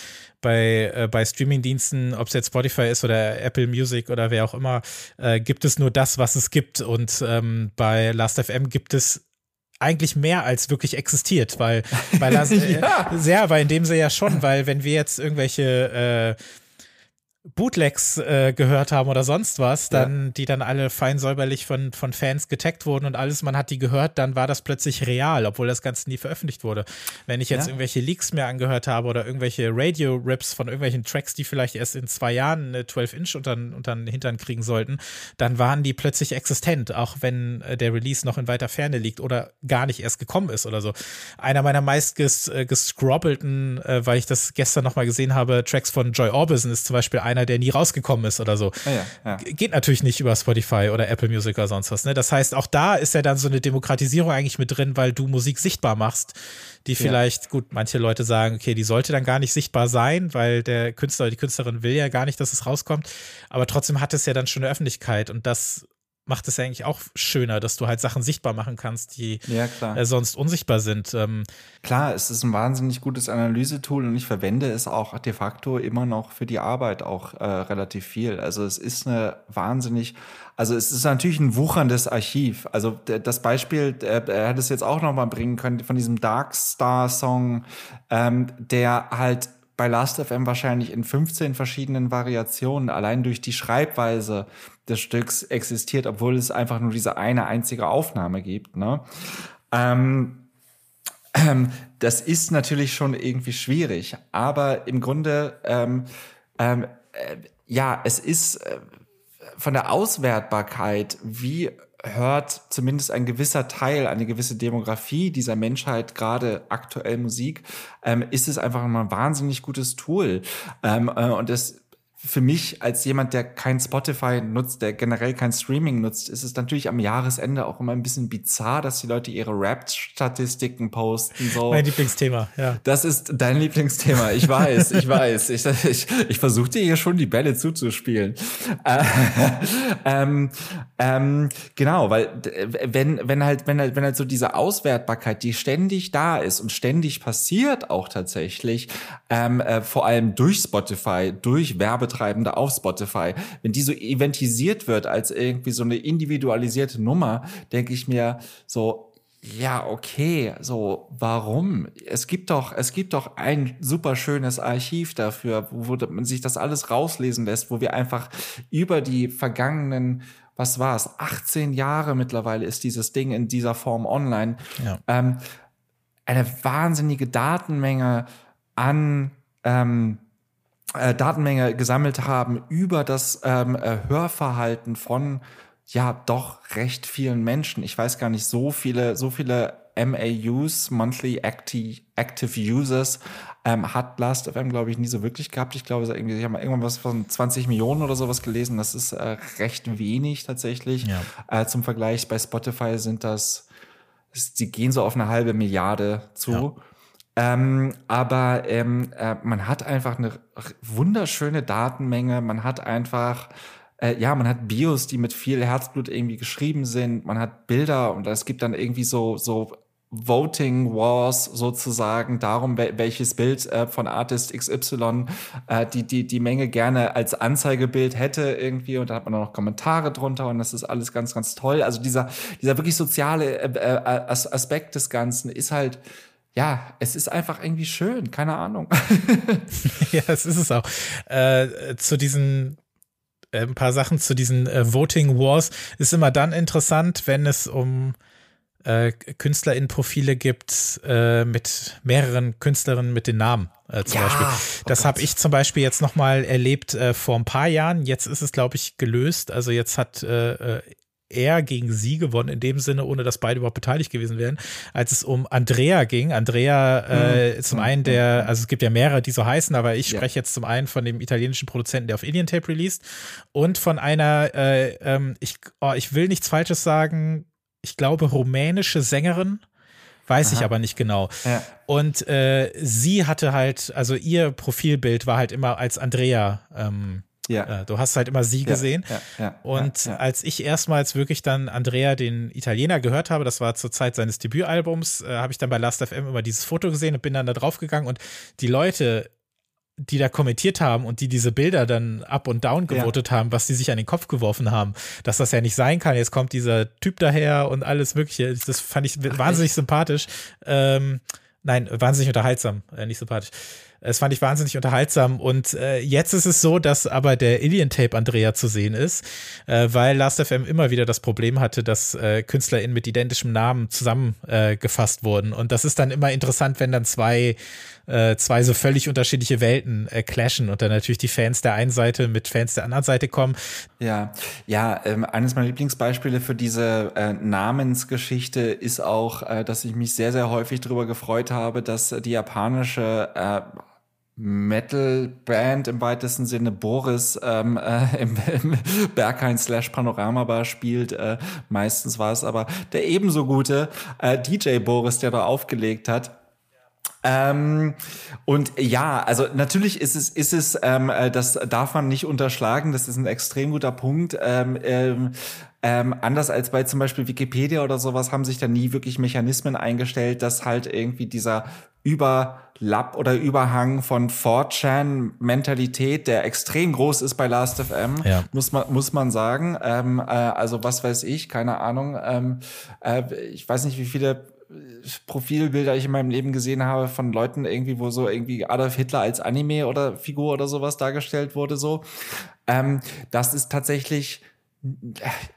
Bei, äh, bei Streaming-Diensten, ob es jetzt Spotify ist oder Apple Music oder wer auch immer, äh, gibt es nur das, was es gibt. Und ähm, bei Last.fm gibt es eigentlich mehr als wirklich existiert, weil, weil das, äh, ja. sehr, weil in dem Sinne ja schon, weil wenn wir jetzt irgendwelche äh, Bootlegs äh, gehört haben oder sonst was, dann, ja. die dann alle fein säuberlich von, von Fans getaggt wurden und alles, man hat die gehört, dann war das plötzlich real, obwohl das Ganze nie veröffentlicht wurde. Wenn ich jetzt ja. irgendwelche Leaks mir angehört habe oder irgendwelche Radio-Rips von irgendwelchen Tracks, die vielleicht erst in zwei Jahren eine 12-Inch unter, unter den Hintern kriegen sollten, dann waren die plötzlich existent, auch wenn äh, der Release noch in weiter Ferne liegt oder gar nicht erst gekommen ist oder so. Einer meiner meist ges, äh, gescrobbelten, äh, weil ich das gestern nochmal gesehen habe, Tracks von Joy Orbison ist zum Beispiel ein einer, der nie rausgekommen ist oder so. Ah ja, ja. Geht natürlich nicht über Spotify oder Apple Music oder sonst was. Ne? Das heißt, auch da ist ja dann so eine Demokratisierung eigentlich mit drin, weil du Musik sichtbar machst, die vielleicht, ja. gut, manche Leute sagen, okay, die sollte dann gar nicht sichtbar sein, weil der Künstler oder die Künstlerin will ja gar nicht, dass es rauskommt. Aber trotzdem hat es ja dann schon eine Öffentlichkeit und das macht es ja eigentlich auch schöner, dass du halt Sachen sichtbar machen kannst, die ja, äh, sonst unsichtbar sind. Ähm, klar, es ist ein wahnsinnig gutes Analysetool und ich verwende es auch de facto immer noch für die Arbeit auch äh, relativ viel. Also es ist eine wahnsinnig, also es ist natürlich ein wucherndes Archiv. Also das Beispiel, er hätte es jetzt auch noch mal bringen können von diesem Dark Star Song, ähm, der halt bei Last.fm wahrscheinlich in 15 verschiedenen Variationen allein durch die Schreibweise des Stücks existiert, obwohl es einfach nur diese eine einzige Aufnahme gibt. Ne? Ähm, ähm, das ist natürlich schon irgendwie schwierig, aber im Grunde, ähm, ähm, äh, ja, es ist äh, von der Auswertbarkeit, wie hört zumindest ein gewisser Teil, eine gewisse Demografie dieser Menschheit gerade aktuell Musik, ähm, ist es einfach mal ein wahnsinnig gutes Tool. Ähm, äh, und es für mich als jemand, der kein Spotify nutzt, der generell kein Streaming nutzt, ist es natürlich am Jahresende auch immer ein bisschen bizarr, dass die Leute ihre Rap-Statistiken posten. So. Mein Lieblingsthema, ja. Das ist dein Lieblingsthema. Ich weiß, ich weiß. Ich, ich, ich versuche dir hier schon die Bälle zuzuspielen. Äh, ähm, ähm, genau, weil wenn, wenn halt, wenn halt, wenn halt so diese Auswertbarkeit, die ständig da ist und ständig passiert auch tatsächlich, ähm, äh, vor allem durch Spotify, durch Werbetrag Werbetreibende auf Spotify, wenn die so eventisiert wird als irgendwie so eine individualisierte Nummer, denke ich mir so, ja, okay, so, warum? Es gibt doch, es gibt doch ein super schönes Archiv dafür, wo, wo man sich das alles rauslesen lässt, wo wir einfach über die vergangenen, was war es, 18 Jahre mittlerweile ist dieses Ding in dieser Form online, ja. ähm, eine wahnsinnige Datenmenge an ähm, äh, Datenmenge gesammelt haben über das ähm, äh, Hörverhalten von ja doch recht vielen Menschen. Ich weiß gar nicht, so viele, so viele MAUs, Monthly Active, Active Users, ähm, hat Last.fm, glaube ich, nie so wirklich gehabt. Ich glaube, irgendwie, ich habe mal irgendwann was von 20 Millionen oder sowas gelesen. Das ist äh, recht wenig tatsächlich. Ja. Äh, zum Vergleich bei Spotify sind das, sie gehen so auf eine halbe Milliarde zu. Ja. Ähm, aber ähm, äh, man hat einfach eine wunderschöne Datenmenge. Man hat einfach, äh, ja, man hat Bios, die mit viel Herzblut irgendwie geschrieben sind. Man hat Bilder und es gibt dann irgendwie so, so Voting Wars sozusagen darum, welches Bild äh, von Artist XY äh, die, die, die Menge gerne als Anzeigebild hätte irgendwie und da hat man noch Kommentare drunter und das ist alles ganz, ganz toll. Also dieser, dieser wirklich soziale äh, äh Aspekt des Ganzen ist halt, ja, es ist einfach irgendwie schön, keine Ahnung. ja, es ist es auch. Äh, zu diesen äh, ein paar Sachen zu diesen äh, Voting Wars ist immer dann interessant, wenn es um äh, KünstlerInnen-Profile gibt äh, mit mehreren Künstlerinnen mit den Namen. Äh, zum ja, Beispiel. Oh das oh habe ich zum Beispiel jetzt nochmal erlebt äh, vor ein paar Jahren. Jetzt ist es, glaube ich, gelöst. Also jetzt hat er gegen sie gewonnen, in dem Sinne, ohne dass beide überhaupt beteiligt gewesen wären, als es um Andrea ging. Andrea, äh, mhm. zum einen der, also es gibt ja mehrere, die so heißen, aber ich spreche ja. jetzt zum einen von dem italienischen Produzenten, der auf Alien Tape released und von einer, äh, ähm, ich, oh, ich will nichts Falsches sagen, ich glaube, rumänische Sängerin. Weiß Aha. ich aber nicht genau. Ja. Und äh, sie hatte halt, also ihr Profilbild war halt immer als Andrea. Ähm, ja. Äh, du hast halt immer sie ja, gesehen. Ja, ja, und als ich erstmals wirklich dann Andrea, den Italiener, gehört habe, das war zur Zeit seines Debütalbums, äh, habe ich dann bei Last FM immer dieses Foto gesehen und bin dann da drauf gegangen und die Leute die da kommentiert haben und die diese Bilder dann up und down gewotet ja. haben, was die sich an den Kopf geworfen haben, dass das ja nicht sein kann. Jetzt kommt dieser Typ daher und alles Mögliche. Das fand ich Ach, wahnsinnig echt? sympathisch. Ähm, nein, wahnsinnig unterhaltsam, äh, nicht sympathisch. Es fand ich wahnsinnig unterhaltsam. Und äh, jetzt ist es so, dass aber der Alien Tape Andrea zu sehen ist, äh, weil Last.fm immer wieder das Problem hatte, dass äh, KünstlerInnen mit identischem Namen zusammengefasst wurden. Und das ist dann immer interessant, wenn dann zwei äh, zwei so völlig unterschiedliche Welten äh, clashen und dann natürlich die Fans der einen Seite mit Fans der anderen Seite kommen. Ja, ja, ähm, eines meiner Lieblingsbeispiele für diese äh, Namensgeschichte ist auch, äh, dass ich mich sehr, sehr häufig darüber gefreut habe, dass die japanische äh, Metal-Band im weitesten Sinne Boris ähm, äh, im, im Berghain slash Panorama Bar spielt. Äh, meistens war es aber der ebenso gute äh, DJ Boris, der da aufgelegt hat. Ähm, und ja, also natürlich ist es, ist es, ähm, äh, das darf man nicht unterschlagen. Das ist ein extrem guter Punkt. Ähm, ähm, ähm, anders als bei zum Beispiel Wikipedia oder sowas haben sich da nie wirklich Mechanismen eingestellt, dass halt irgendwie dieser Überlapp oder Überhang von 4chan-Mentalität, der extrem groß ist bei Last.fm, ja. muss man, muss man sagen. Ähm, äh, also was weiß ich, keine Ahnung. Äh, ich weiß nicht, wie viele Profilbilder ich in meinem Leben gesehen habe von Leuten irgendwie, wo so irgendwie Adolf Hitler als Anime oder Figur oder sowas dargestellt wurde, so. Ähm, das ist tatsächlich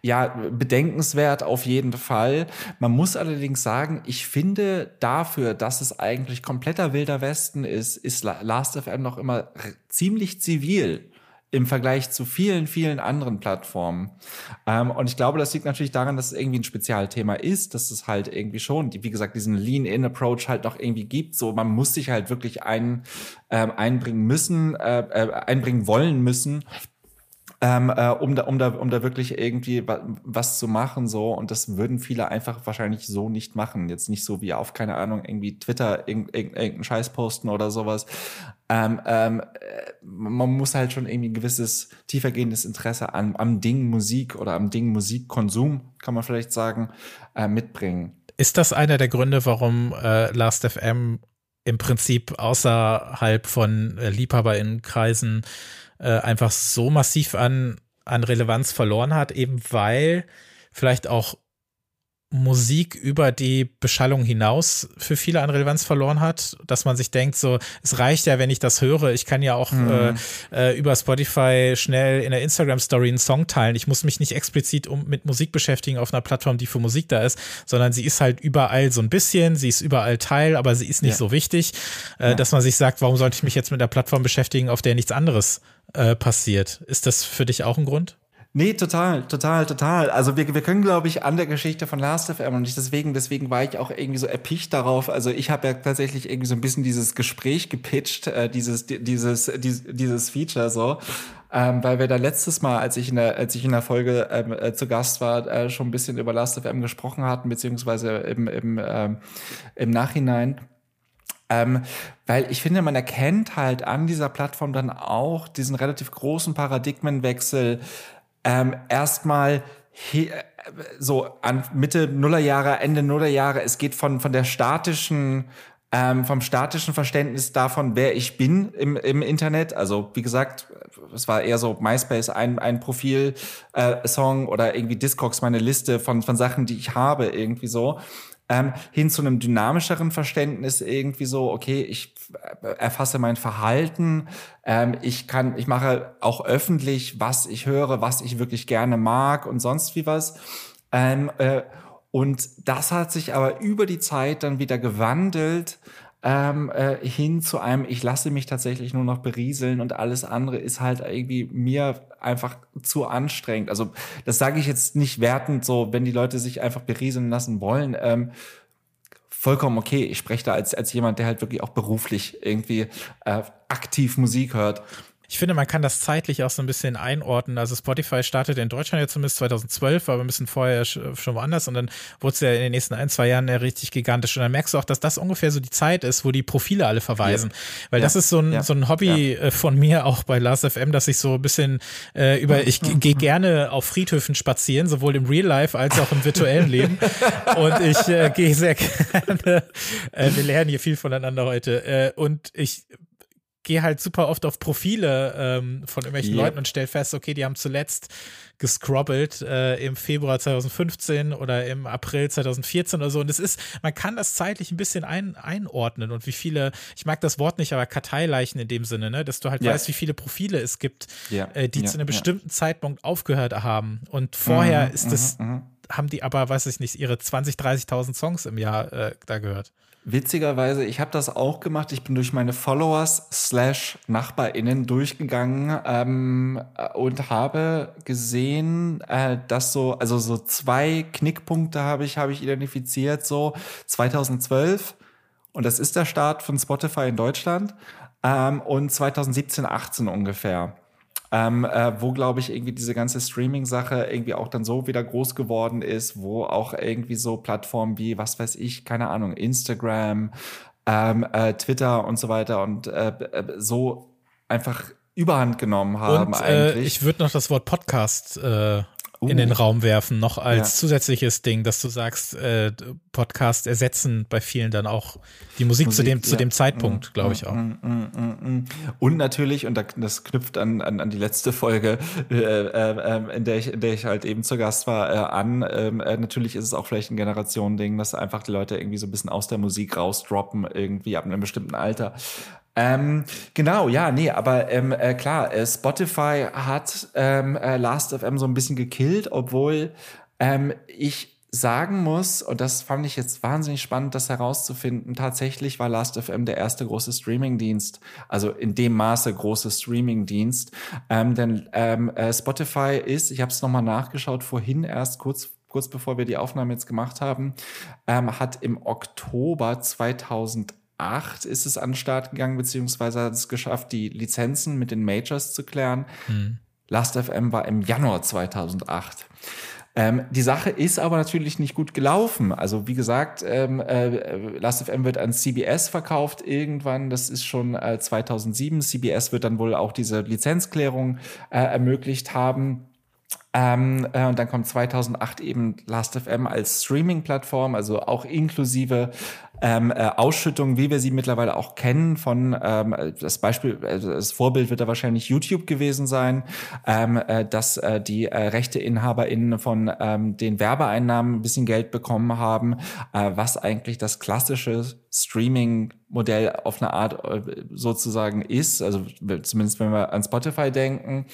ja, bedenkenswert auf jeden Fall. Man muss allerdings sagen, ich finde dafür, dass es eigentlich kompletter wilder Westen ist, ist Last.fm noch immer ziemlich zivil im Vergleich zu vielen, vielen anderen Plattformen. Ähm, und ich glaube, das liegt natürlich daran, dass es irgendwie ein Spezialthema ist, dass es halt irgendwie schon, wie gesagt, diesen Lean-In-Approach halt noch irgendwie gibt. So, man muss sich halt wirklich ein, ähm, einbringen müssen, äh, äh, einbringen wollen müssen, ähm, äh, um, da, um, da, um da wirklich irgendwie was zu machen. so Und das würden viele einfach wahrscheinlich so nicht machen. Jetzt nicht so wie auf, keine Ahnung, irgendwie Twitter irgendeinen irgendein Scheiß posten oder sowas. Ähm, ähm, äh, man muss halt schon irgendwie ein gewisses tiefergehendes Interesse an, am Ding Musik oder am Ding Musikkonsum, kann man vielleicht sagen, äh, mitbringen. Ist das einer der Gründe, warum äh, Last.fm im Prinzip außerhalb von äh, LiebhaberInnenkreisen äh, einfach so massiv an, an Relevanz verloren hat, eben weil vielleicht auch Musik über die Beschallung hinaus für viele an Relevanz verloren hat, dass man sich denkt, so, es reicht ja, wenn ich das höre. Ich kann ja auch mhm. äh, äh über Spotify schnell in der Instagram-Story einen Song teilen. Ich muss mich nicht explizit um, mit Musik beschäftigen auf einer Plattform, die für Musik da ist, sondern sie ist halt überall so ein bisschen, sie ist überall Teil, aber sie ist nicht ja. so wichtig, äh, ja. dass man sich sagt, warum sollte ich mich jetzt mit einer Plattform beschäftigen, auf der nichts anderes äh, passiert. Ist das für dich auch ein Grund? Nee, total, total, total. Also wir, wir können, glaube ich, an der Geschichte von Last.fm und ich deswegen, deswegen war ich auch irgendwie so erpicht darauf. Also ich habe ja tatsächlich irgendwie so ein bisschen dieses Gespräch gepitcht, äh, dieses, dieses, dieses, dieses Feature so. Ähm, weil wir da letztes Mal, als ich in der, als ich in der Folge ähm, äh, zu Gast war, äh, schon ein bisschen über Last.fm gesprochen hatten, beziehungsweise im, im, ähm, im Nachhinein. Ähm, weil ich finde, man erkennt halt an dieser Plattform dann auch diesen relativ großen Paradigmenwechsel. Ähm, erstmal so an Mitte Nullerjahre, Ende Nullerjahre, es geht von, von der statischen ähm, vom statischen Verständnis davon, wer ich bin im, im Internet. Also wie gesagt, es war eher so MySpace ein, ein Profil-Song äh, oder irgendwie Discogs meine Liste von, von Sachen, die ich habe, irgendwie so ähm, hin zu einem dynamischeren Verständnis irgendwie so, okay, ich äh, erfasse mein Verhalten, ähm, ich kann, ich mache auch öffentlich, was ich höre, was ich wirklich gerne mag und sonst wie was. Ähm, äh, und das hat sich aber über die Zeit dann wieder gewandelt ähm, äh, hin zu einem, ich lasse mich tatsächlich nur noch berieseln und alles andere ist halt irgendwie mir einfach zu anstrengend. Also das sage ich jetzt nicht wertend so, wenn die Leute sich einfach berieseln lassen wollen. Ähm, vollkommen okay. Ich spreche da als, als jemand, der halt wirklich auch beruflich irgendwie äh, aktiv Musik hört. Ich finde, man kann das zeitlich auch so ein bisschen einordnen. Also Spotify startete in Deutschland ja zumindest 2012, aber ein bisschen vorher schon woanders und dann wurde es ja in den nächsten ein, zwei Jahren ja richtig gigantisch. Und dann merkst du auch, dass das ungefähr so die Zeit ist, wo die Profile alle verweisen. Ja. Weil ja. das ist so ein, ja. so ein Hobby äh, von mir auch bei Last FM, dass ich so ein bisschen äh, über, ich gehe gerne auf Friedhöfen spazieren, sowohl im Real Life als auch im virtuellen Leben. und ich äh, gehe sehr gerne, äh, wir lernen hier viel voneinander heute. Äh, und ich gehe halt super oft auf Profile ähm, von irgendwelchen yep. Leuten und stelle fest, okay, die haben zuletzt gescrobbelt äh, im Februar 2015 oder im April 2014 oder so. Und es ist, man kann das zeitlich ein bisschen ein, einordnen und wie viele, ich mag das Wort nicht, aber Karteileichen in dem Sinne, ne, dass du halt ja. weißt, wie viele Profile es gibt, ja. äh, die ja. zu einem bestimmten Zeitpunkt aufgehört haben. Und vorher mhm, ist es, mhm, mhm. haben die aber, weiß ich nicht, ihre 20, 30.000 Songs im Jahr äh, da gehört. Witzigerweise, ich habe das auch gemacht. Ich bin durch meine Followers slash NachbarInnen durchgegangen ähm, und habe gesehen, äh, dass so, also so zwei Knickpunkte habe ich, habe ich identifiziert, so 2012 und das ist der Start von Spotify in Deutschland ähm, und 2017, 18 ungefähr ähm, äh, wo, glaube ich, irgendwie diese ganze Streaming-Sache irgendwie auch dann so wieder groß geworden ist, wo auch irgendwie so Plattformen wie, was weiß ich, keine Ahnung, Instagram, ähm, äh, Twitter und so weiter und äh, äh so einfach überhand genommen haben und, äh, eigentlich. ich würde noch das Wort Podcast äh, uh. in den. Raum werfen, noch als ja. zusätzliches Ding, dass du sagst, äh, Podcast ersetzen bei vielen dann auch die Musik, Musik zu dem, ja. zu dem Zeitpunkt, mm, glaube ich mm, auch. Mm, und natürlich, und das knüpft an, an, an die letzte Folge, äh, äh, in, der ich, in der ich halt eben zu Gast war, äh, an. Ähm, äh, natürlich ist es auch vielleicht ein Generationending, dass einfach die Leute irgendwie so ein bisschen aus der Musik rausdroppen, irgendwie ab einem bestimmten Alter. Ähm, genau, ja, nee, aber ähm, äh, klar, äh, Spotify hat ähm, äh, Last.fm so ein bisschen gekillt, obwohl ähm, ich sagen muss, und das fand ich jetzt wahnsinnig spannend, das herauszufinden, tatsächlich war Last.fm der erste große Streamingdienst, also in dem Maße große Streamingdienst. Ähm, denn ähm, äh, Spotify ist, ich habe es nochmal nachgeschaut, vorhin erst kurz kurz bevor wir die Aufnahme jetzt gemacht haben, ähm, hat im Oktober 2000 2008 ist es an den Start gegangen, beziehungsweise hat es geschafft, die Lizenzen mit den Majors zu klären. Mhm. Last.fm war im Januar 2008. Ähm, die Sache ist aber natürlich nicht gut gelaufen. Also wie gesagt, ähm, äh, Last.fm wird an CBS verkauft irgendwann. Das ist schon äh, 2007. CBS wird dann wohl auch diese Lizenzklärung äh, ermöglicht haben. Ähm, äh, und dann kommt 2008 eben Last.fm als Streaming-Plattform, also auch inklusive ähm, äh, Ausschüttungen, wie wir sie mittlerweile auch kennen. Von ähm, das Beispiel, äh, das Vorbild wird da wahrscheinlich YouTube gewesen sein, ähm, äh, dass äh, die äh, RechteinhaberInnen von ähm, den Werbeeinnahmen ein bisschen Geld bekommen haben, äh, was eigentlich das klassische Streaming-Modell auf eine Art äh, sozusagen ist. Also zumindest wenn wir an Spotify denken.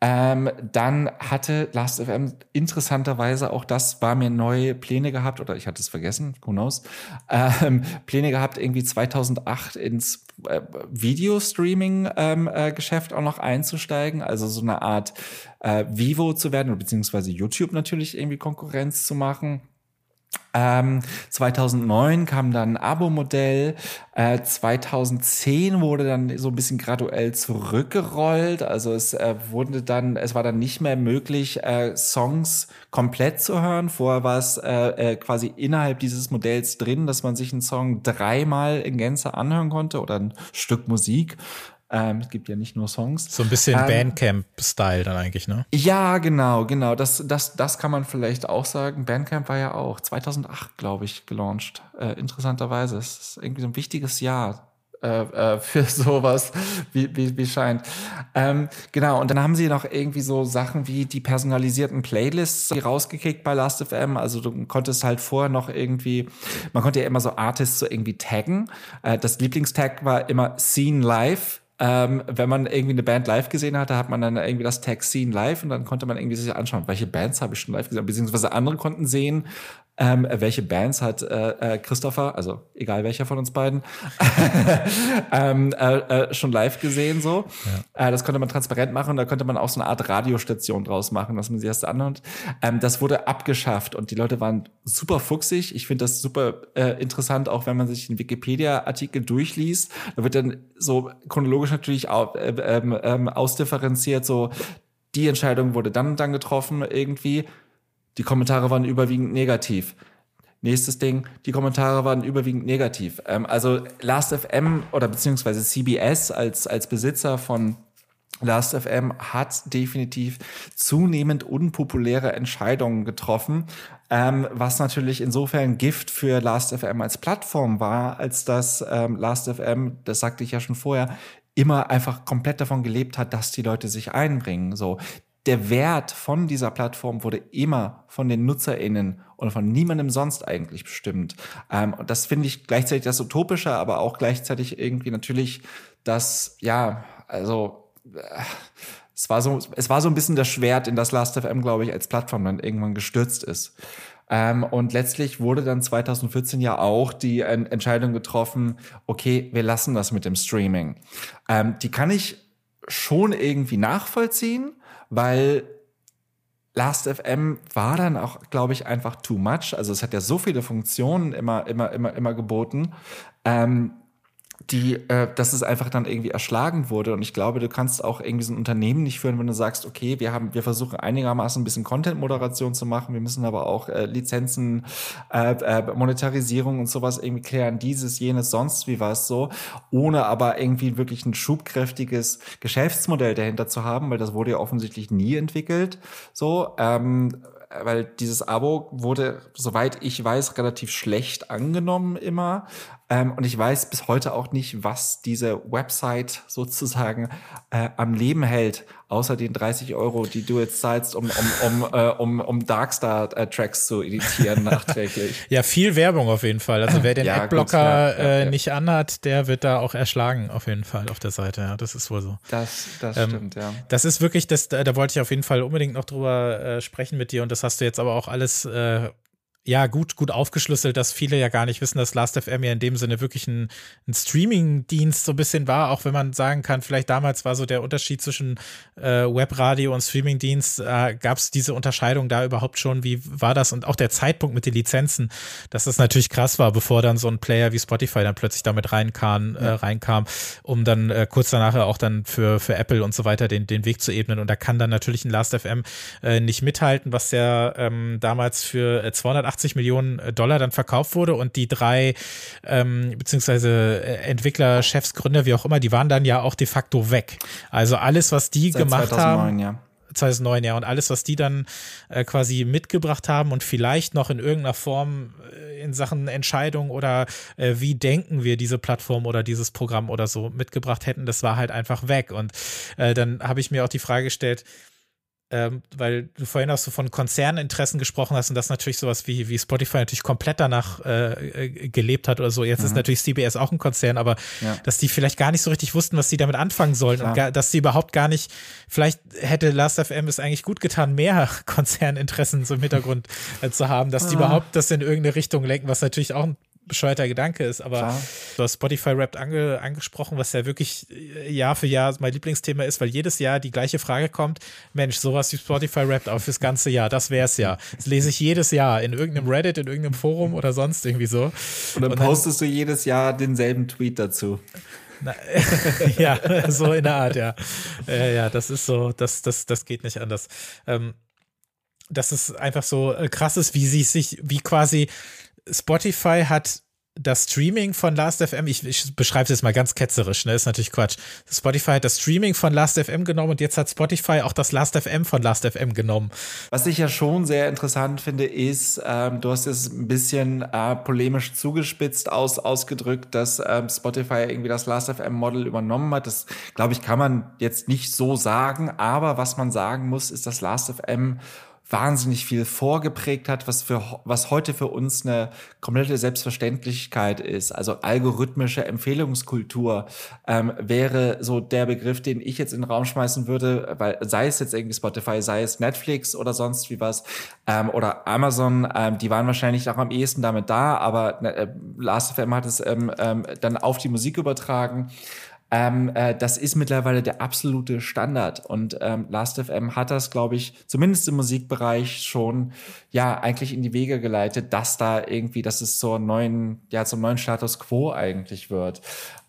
Ähm, dann hatte Last.fm interessanterweise, auch das war mir neue Pläne gehabt, oder ich hatte es vergessen, who knows, ähm, Pläne gehabt, irgendwie 2008 ins äh, Video-Streaming-Geschäft ähm, äh, auch noch einzusteigen, also so eine Art äh, Vivo zu werden, beziehungsweise YouTube natürlich irgendwie Konkurrenz zu machen. Ähm, 2009 kam dann ein Abo-Modell. Äh, 2010 wurde dann so ein bisschen graduell zurückgerollt. Also es äh, wurde dann, es war dann nicht mehr möglich, äh, Songs komplett zu hören. Vorher war es äh, äh, quasi innerhalb dieses Modells drin, dass man sich einen Song dreimal in Gänze anhören konnte oder ein Stück Musik. Ähm, es gibt ja nicht nur Songs. So ein bisschen Ähm, Bandcamp-Style dann eigentlich, ne? Ja, genau, genau. Das, das, das kann man vielleicht auch sagen. Bandcamp war ja auch 2008, glaube ich, gelauncht. Äh, interessanterweise. Es ist irgendwie so ein wichtiges Jahr äh, äh, für sowas, wie, wie, wie scheint. Ähm, genau, und dann haben sie noch irgendwie so Sachen wie die personalisierten Playlists die rausgekickt bei Last.fm. Also du konntest halt vorher noch irgendwie, man konnte ja immer so Artists so irgendwie taggen. Äh, das Lieblingstag war immer Scene Live. Ähm, wenn man irgendwie eine Band live gesehen hatte, hat man dann irgendwie das Tag Scene live und dann konnte man irgendwie sich anschauen, welche Bands habe ich schon live gesehen, beziehungsweise andere konnten sehen, ähm, welche Bands hat äh, äh, Christopher, also egal welcher von uns beiden, ähm, äh, äh, schon live gesehen so. Äh, das konnte man transparent machen und da konnte man auch so eine Art Radiostation draus machen, dass man sie erst anhört. Ähm, das wurde abgeschafft und die Leute waren super fuchsig. Ich finde das super äh, interessant, auch wenn man sich den Wikipedia-Artikel durchliest. Da wird dann so chronologisch natürlich au äh, ähm, ähm, ausdifferenziert, so die Entscheidung wurde dann und dann getroffen irgendwie. Die Kommentare waren überwiegend negativ. Nächstes Ding, die Kommentare waren überwiegend negativ. Ähm, also Last.fm oder beziehungsweise CBS als, als Besitzer von Last.fm hat definitiv zunehmend unpopuläre Entscheidungen getroffen, ähm, was natürlich insofern Gift für Last.fm als Plattform war, als dass ähm, Last.fm, das sagte ich ja schon vorher, immer einfach komplett davon gelebt hat, dass die Leute sich einbringen. So, der Wert von dieser Plattform wurde immer von den NutzerInnen und von niemandem sonst eigentlich bestimmt. Ähm, das finde ich gleichzeitig das Utopische, aber auch gleichzeitig irgendwie natürlich das, ja, also äh, es war so, es war so ein bisschen das Schwert, in das Last.fm, glaube ich, als Plattform dann irgendwann gestürzt ist. Ähm, und letztlich wurde dann 2014 ja auch die äh, Entscheidung getroffen, okay, wir lassen das mit dem Streaming. Ähm, die kann ich schon irgendwie nachvollziehen, weil Last.fm war dann auch, glaube ich, einfach too much. Also es hat ja so viele Funktionen immer, immer, immer, immer geboten. Ähm, die, äh, dass es einfach dann irgendwie erschlagen wurde. Und ich glaube, du kannst auch irgendwie so ein Unternehmen nicht führen, wenn du sagst, okay, wir haben, wir versuchen einigermaßen ein bisschen Content-Moderation zu machen, wir müssen aber auch äh, Lizenzen, äh, äh, Monetarisierung und sowas irgendwie klären, dieses, jenes, sonst wie was so, ohne aber irgendwie wirklich ein schubkräftiges Geschäftsmodell dahinter zu haben, weil das wurde ja offensichtlich nie entwickelt. So, ähm, weil dieses Abo wurde, soweit ich weiß, relativ schlecht angenommen immer. Ähm, und ich weiß bis heute auch nicht, was diese Website sozusagen äh, am Leben hält, außer den 30 Euro, die du jetzt zahlst, um, um, um, äh, um, um Darkstar-Tracks zu editieren nachträglich. Ja, viel Werbung auf jeden Fall. Also wer den Ja, gut, Adblocker klar. Ja, äh, ja. nicht anhat, der wird da auch erschlagen auf jeden Fall auf der Seite. Ja, das ist wohl so. Das, das Ähm, stimmt, ja. Das ist wirklich, das, da da wollte ich auf jeden Fall unbedingt noch drüber äh, sprechen mit dir und das hast du jetzt aber auch alles äh, ja, gut, gut aufgeschlüsselt, dass viele ja gar nicht wissen, dass Last.fm ja in dem Sinne wirklich ein, ein Streaming-Dienst so ein bisschen war, auch wenn man sagen kann, vielleicht damals war so der Unterschied zwischen äh, Webradio und Streaming-Dienst, äh, gab es diese Unterscheidung da überhaupt schon, wie war das? Und auch der Zeitpunkt mit den Lizenzen, dass das natürlich krass war, bevor dann so ein Player wie Spotify dann plötzlich damit reinkam, äh, reinkam um dann äh, kurz danach auch dann für, für Apple und so weiter den, den Weg zu ebnen. Und da kann dann natürlich ein Last.fm äh, nicht mithalten, was ja ähm, damals für äh, 280 80 Millionen äh, Dollar dann verkauft wurde und die drei ähm, beziehungsweise äh, Entwickler, Chefs, Gründer, wie auch immer, die waren dann ja auch de facto weg. Also alles, was die Seit gemacht 2009, haben. Ja. 2009, ja. Und alles, was die dann äh, quasi mitgebracht haben und vielleicht noch in irgendeiner Form äh, in Sachen Entscheidung oder äh, wie denken wir diese Plattform oder dieses Programm oder so mitgebracht hätten, das war halt einfach weg. Und äh, dann habe ich mir auch die Frage gestellt, ähm, weil du vorhin auch so von Konzerninteressen gesprochen hast und das natürlich sowas wie, wie Spotify natürlich komplett danach äh, äh, gelebt hat oder so. Jetzt ist natürlich CBS auch ein Konzern, aber Ja. dass die vielleicht gar nicht so richtig wussten, was sie damit anfangen sollen Klar. und gar, dass sie überhaupt gar nicht, vielleicht hätte Last.fm es eigentlich gut getan, mehr Konzerninteressen so im Hintergrund äh, zu haben, dass die Ah. überhaupt das in irgendeine Richtung lenken, was natürlich auch ein bescheuerter Gedanke ist, aber Klar. du hast Spotify Rap ange, angesprochen, was ja wirklich äh, Jahr für Jahr mein Lieblingsthema ist, weil jedes Jahr die gleiche Frage kommt, Mensch, sowas wie Spotify Rap auch fürs ganze Jahr, das wär's ja. Das lese ich jedes Jahr in irgendeinem Reddit, in irgendeinem Forum oder sonst irgendwie so. Und dann, Und dann postest du jedes Jahr denselben Tweet dazu. Na, ja, so in der Art, ja. Äh, ja, das ist so, das, das, das geht nicht anders. Ähm, dass es einfach so äh, krass ist, wie sie sich, wie quasi Spotify hat das Streaming von Last.fm, ich, ich beschreibe es jetzt mal ganz ketzerisch, ne, ist natürlich Quatsch. Spotify hat das Streaming von Last.fm genommen und jetzt hat Spotify auch das Last.fm von Last.fm genommen. Was ich ja schon sehr interessant finde, ist, ähm, du hast es ein bisschen äh, polemisch zugespitzt aus, ausgedrückt, dass ähm, Spotify irgendwie das Last.fm-Model übernommen hat. Das, glaube ich, kann man jetzt nicht so sagen, aber was man sagen muss, ist, dass Last.fm wahnsinnig viel vorgeprägt hat, was für was heute für uns eine komplette Selbstverständlichkeit ist. Also algorithmische Empfehlungskultur ähm, wäre so der Begriff, den ich jetzt in den Raum schmeißen würde, weil sei es jetzt irgendwie Spotify, sei es Netflix oder sonst wie was ähm, oder Amazon, ähm, die waren wahrscheinlich auch am ehesten damit da, aber äh, Last.fm hat es ähm, ähm, dann auf die Musik übertragen. Ähm, äh, das ist mittlerweile der absolute Standard. Und ähm, Last.fm hat das, glaube ich, zumindest im Musikbereich schon ja eigentlich in die Wege geleitet, dass da irgendwie, dass es zur neuen, ja, zum neuen Status quo eigentlich wird.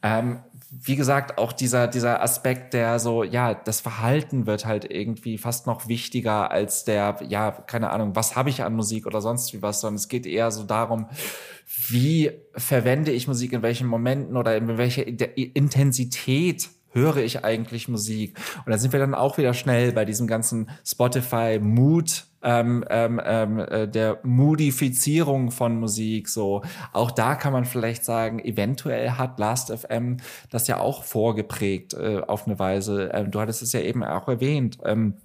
Ähm, wie gesagt, auch dieser, dieser Aspekt, der so, ja, das Verhalten wird halt irgendwie fast noch wichtiger als der, ja, keine Ahnung, was habe ich an Musik oder sonst wie was, sondern es geht eher so darum, wie verwende ich Musik in welchen Momenten oder in welcher Intensität höre ich eigentlich Musik? Und da sind wir dann auch wieder schnell bei diesem ganzen Spotify Mood, ähm, ähm, ähm, äh, der Moodifizierung von Musik. So, auch da kann man vielleicht sagen, eventuell hat Last.fm das ja auch vorgeprägt äh, auf eine Weise. Ähm, du hattest es ja eben auch erwähnt. Ähm,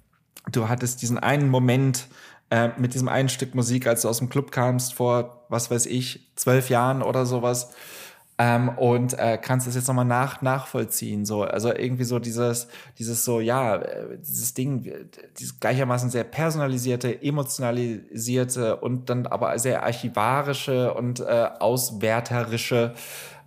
du hattest diesen einen Moment, äh, mit diesem einen Stück Musik, als du aus dem Club kamst vor, was weiß ich, zwölf Jahren oder sowas. Ähm, und äh, kannst es jetzt nochmal nach, nachvollziehen. So. Also irgendwie so dieses, dieses so, ja, äh, dieses Ding, dieses gleichermaßen sehr personalisierte, emotionalisierte und dann aber sehr archivarische und äh, auswärterische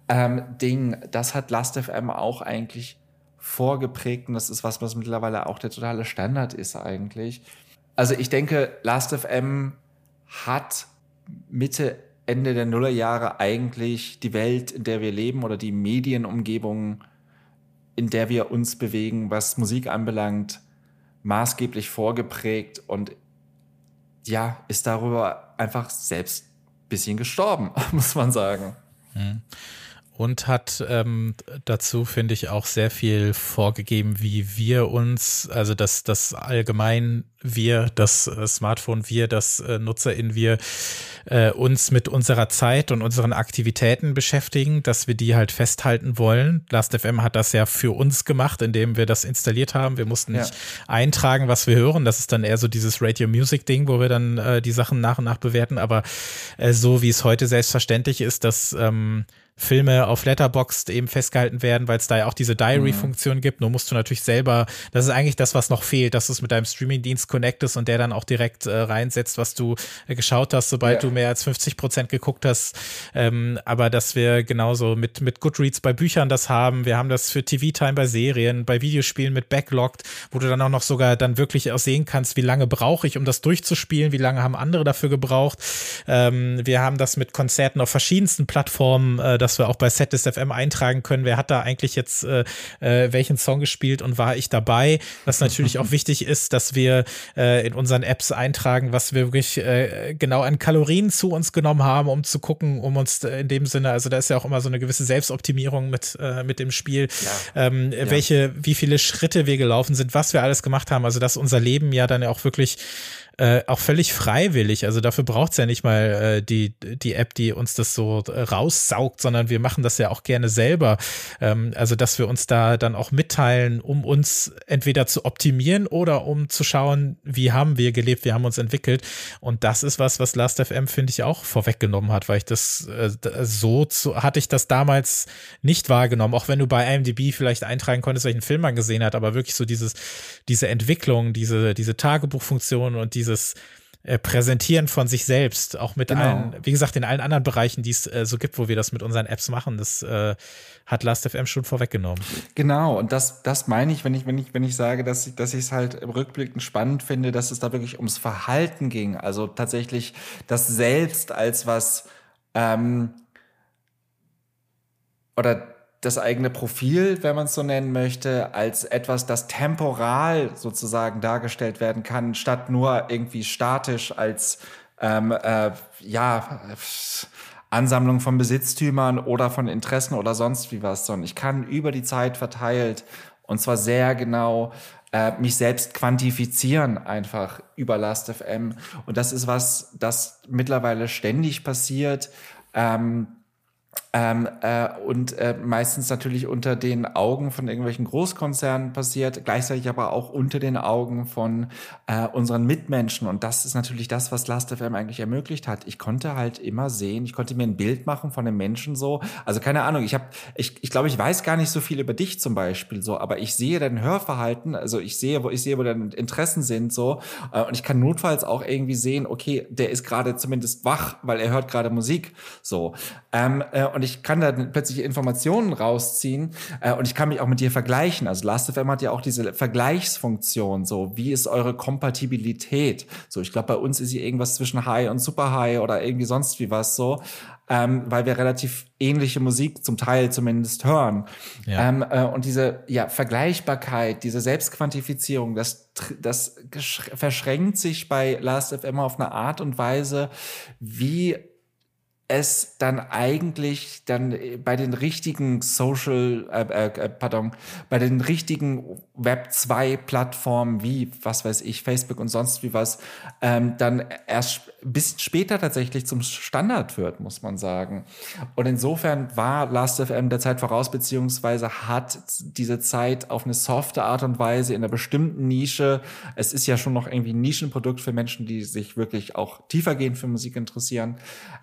ähm, Ding, das hat Last.fm auch eigentlich vorgeprägt und das ist was, was mittlerweile auch der totale Standard ist eigentlich. Also ich denke, Last.fm hat Mitte, Ende der Nullerjahre eigentlich die Welt, in der wir leben oder die Medienumgebung, in der wir uns bewegen, was Musik anbelangt, maßgeblich vorgeprägt und ja, ist darüber einfach selbst ein bisschen gestorben, muss man sagen. Hm und hat ähm, dazu, finde ich, auch sehr viel vorgegeben, wie wir uns, also dass das allgemein wir, das äh, Smartphone wir, das äh, NutzerIn wir, äh, uns mit unserer Zeit und unseren Aktivitäten beschäftigen, dass wir die halt festhalten wollen. Last.fm hat das ja für uns gemacht, indem wir das installiert haben. Wir mussten nicht ja. eintragen, was wir hören. Das ist dann eher so dieses Radio Music Ding, wo wir dann äh, die Sachen nach und nach bewerten. Aber äh, so wie es heute selbstverständlich ist, dass ähm, Filme auf Letterboxd eben festgehalten werden, weil es da ja auch diese Diary-Funktion mhm. gibt. Nur musst du natürlich selber, das ist eigentlich das, was noch fehlt, dass du es mit deinem Streaming-Dienst connectest und der dann auch direkt äh, reinsetzt, was du äh, geschaut hast, sobald ja. du mehr als 50 Prozent geguckt hast. Ähm, aber dass wir genauso mit, mit Goodreads bei Büchern das haben. Wir haben das für TV-Time bei Serien, bei Videospielen mit Backlogged, wo du dann auch noch sogar dann wirklich auch sehen kannst, wie lange brauche ich, um das durchzuspielen, wie lange haben andere dafür gebraucht. Ähm, wir haben das mit Konzerten auf verschiedensten Plattformen, äh, dass wir auch bei Setlist FM eintragen können, wer hat da eigentlich jetzt äh, äh, welchen Song gespielt und war ich dabei. Was natürlich auch wichtig ist, dass wir äh, in unseren Apps eintragen, was wir wirklich äh, genau an Kalorien zu uns genommen haben, um zu gucken, um uns in dem Sinne, also da ist ja auch immer so eine gewisse Selbstoptimierung mit, äh, mit dem Spiel, ja. Ähm, ja. welche, wie viele Schritte wir gelaufen sind, was wir alles gemacht haben, also dass unser Leben ja dann ja auch wirklich äh, auch völlig freiwillig. Also dafür braucht's ja nicht mal äh, die, die App, die uns das so äh, raussaugt, sondern wir machen das ja auch gerne selber. Ähm, also dass wir uns da dann auch mitteilen, um uns entweder zu optimieren oder um zu schauen, wie haben wir gelebt, wie haben uns entwickelt. Und das ist was, was Last.fm, finde ich, auch vorweggenommen hat, weil ich das äh, so zu, hatte ich das damals nicht wahrgenommen, auch wenn du bei IMDb vielleicht eintragen konntest, welchen Film man gesehen hat, aber wirklich so dieses, diese Entwicklung, diese, diese Tagebuchfunktion und die dieses äh, Präsentieren von sich selbst, auch mit genau. allen, wie gesagt, in allen anderen Bereichen, die es äh, so gibt, wo wir das mit unseren Apps machen, das äh, hat Last.fm schon vorweggenommen. Genau, und das, das meine ich, wenn ich, wenn ich, wenn ich sage, dass ich, dass ich es halt im Rückblick spannend finde, dass es da wirklich ums Verhalten ging. Also tatsächlich das Selbst als was ähm, oder das eigene Profil, wenn man es so nennen möchte, als etwas, das temporal sozusagen dargestellt werden kann, statt nur irgendwie statisch als ähm, äh, ja Ansammlung von Besitztümern oder von Interessen oder sonst wie was, sondern ich kann über die Zeit verteilt und zwar sehr genau äh, mich selbst quantifizieren einfach über Last.fm und das ist was, das mittlerweile ständig passiert. Ähm, ähm, äh, und äh, meistens natürlich unter den Augen von irgendwelchen Großkonzernen passiert, gleichzeitig aber auch unter den Augen von äh, unseren Mitmenschen. Und das ist natürlich das, was Last.fm eigentlich ermöglicht hat. Ich konnte halt immer sehen, ich konnte mir ein Bild machen von den Menschen so. Also keine Ahnung, ich habe, ich, ich glaube, ich weiß gar nicht so viel über dich zum Beispiel so, aber ich sehe dein Hörverhalten, also ich sehe, wo ich sehe, wo deine Interessen sind so. Äh, und ich kann notfalls auch irgendwie sehen, okay, der ist gerade zumindest wach, weil er hört gerade Musik so. Ähm, äh, und ich kann da plötzlich Informationen rausziehen äh, und ich kann mich auch mit dir vergleichen. Also Last.fm hat ja auch diese Vergleichsfunktion, so wie ist eure Kompatibilität? So, ich glaube, bei uns ist sie irgendwas zwischen High und Super High oder irgendwie sonst wie was so. Ähm, weil wir relativ ähnliche Musik zum Teil zumindest hören. Ja. Ähm, äh, und diese ja, Vergleichbarkeit, diese Selbstquantifizierung, das, das verschränkt sich bei Last.fm auf eine Art und Weise, wie es dann eigentlich dann bei den richtigen Social, äh, äh, pardon, bei den richtigen Web 2 Plattformen wie, was weiß ich, Facebook und sonst wie was, ähm, dann erst bis später tatsächlich zum Standard wird, muss man sagen. Und insofern war Last.fm der Zeit voraus, beziehungsweise hat diese Zeit auf eine softe Art und Weise in einer bestimmten Nische, es ist ja schon noch irgendwie ein Nischenprodukt für Menschen, die sich wirklich auch tiefergehend für Musik interessieren,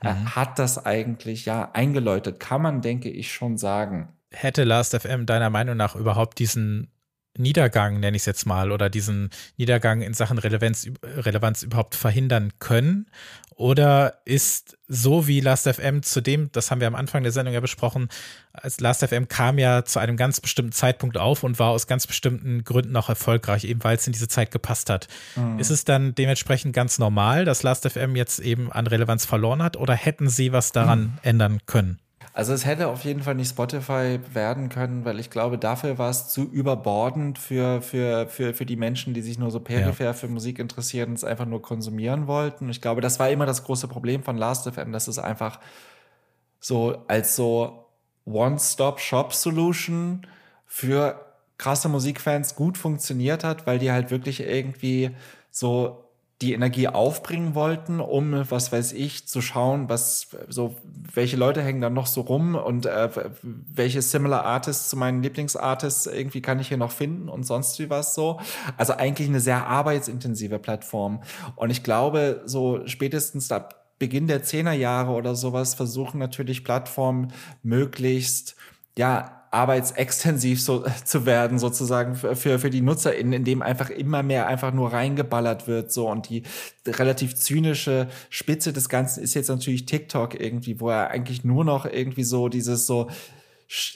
äh, mhm. äh, hat das eigentlich ja eingeläutet, kann man, denke ich, schon sagen. Hätte Last.fm deiner Meinung nach überhaupt diesen Niedergang, nenne ich es jetzt mal, oder diesen Niedergang in Sachen Relevanz, Relevanz überhaupt verhindern können? Oder ist so wie Last.fm zu dem, das haben wir am Anfang der Sendung ja besprochen, als Last.fm kam ja zu einem ganz bestimmten Zeitpunkt auf und war aus ganz bestimmten Gründen auch erfolgreich, eben weil es in diese Zeit gepasst hat. Mhm. Ist es dann dementsprechend ganz normal, dass Last.fm jetzt eben an Relevanz verloren hat oder hätten sie was daran mhm. ändern können? Also es hätte auf jeden Fall nicht Spotify werden können, weil ich glaube, dafür war es zu überbordend für, für, für, für die Menschen, die sich nur so peripher ja. für Musik interessieren und es einfach nur konsumieren wollten. Ich glaube, das war immer das große Problem von Last.fm, dass es einfach so als so One-Stop-Shop-Solution für krasse Musikfans gut funktioniert hat, weil die halt wirklich irgendwie so die Energie aufbringen wollten, um, was weiß ich, zu schauen, was so, welche Leute hängen dann noch so rum und äh, welche Similar Artists zu meinen Lieblingsartists irgendwie kann ich hier noch finden und sonst wie was so. Also eigentlich eine sehr arbeitsintensive Plattform. Und ich glaube, so spätestens ab Beginn der Zehnerjahre oder sowas versuchen natürlich Plattformen möglichst, ja, arbeitsextensiv so zu werden sozusagen für, für die NutzerInnen, indem einfach immer mehr einfach nur reingeballert wird so und die relativ zynische Spitze des Ganzen ist jetzt natürlich TikTok irgendwie, wo er eigentlich nur noch irgendwie so dieses so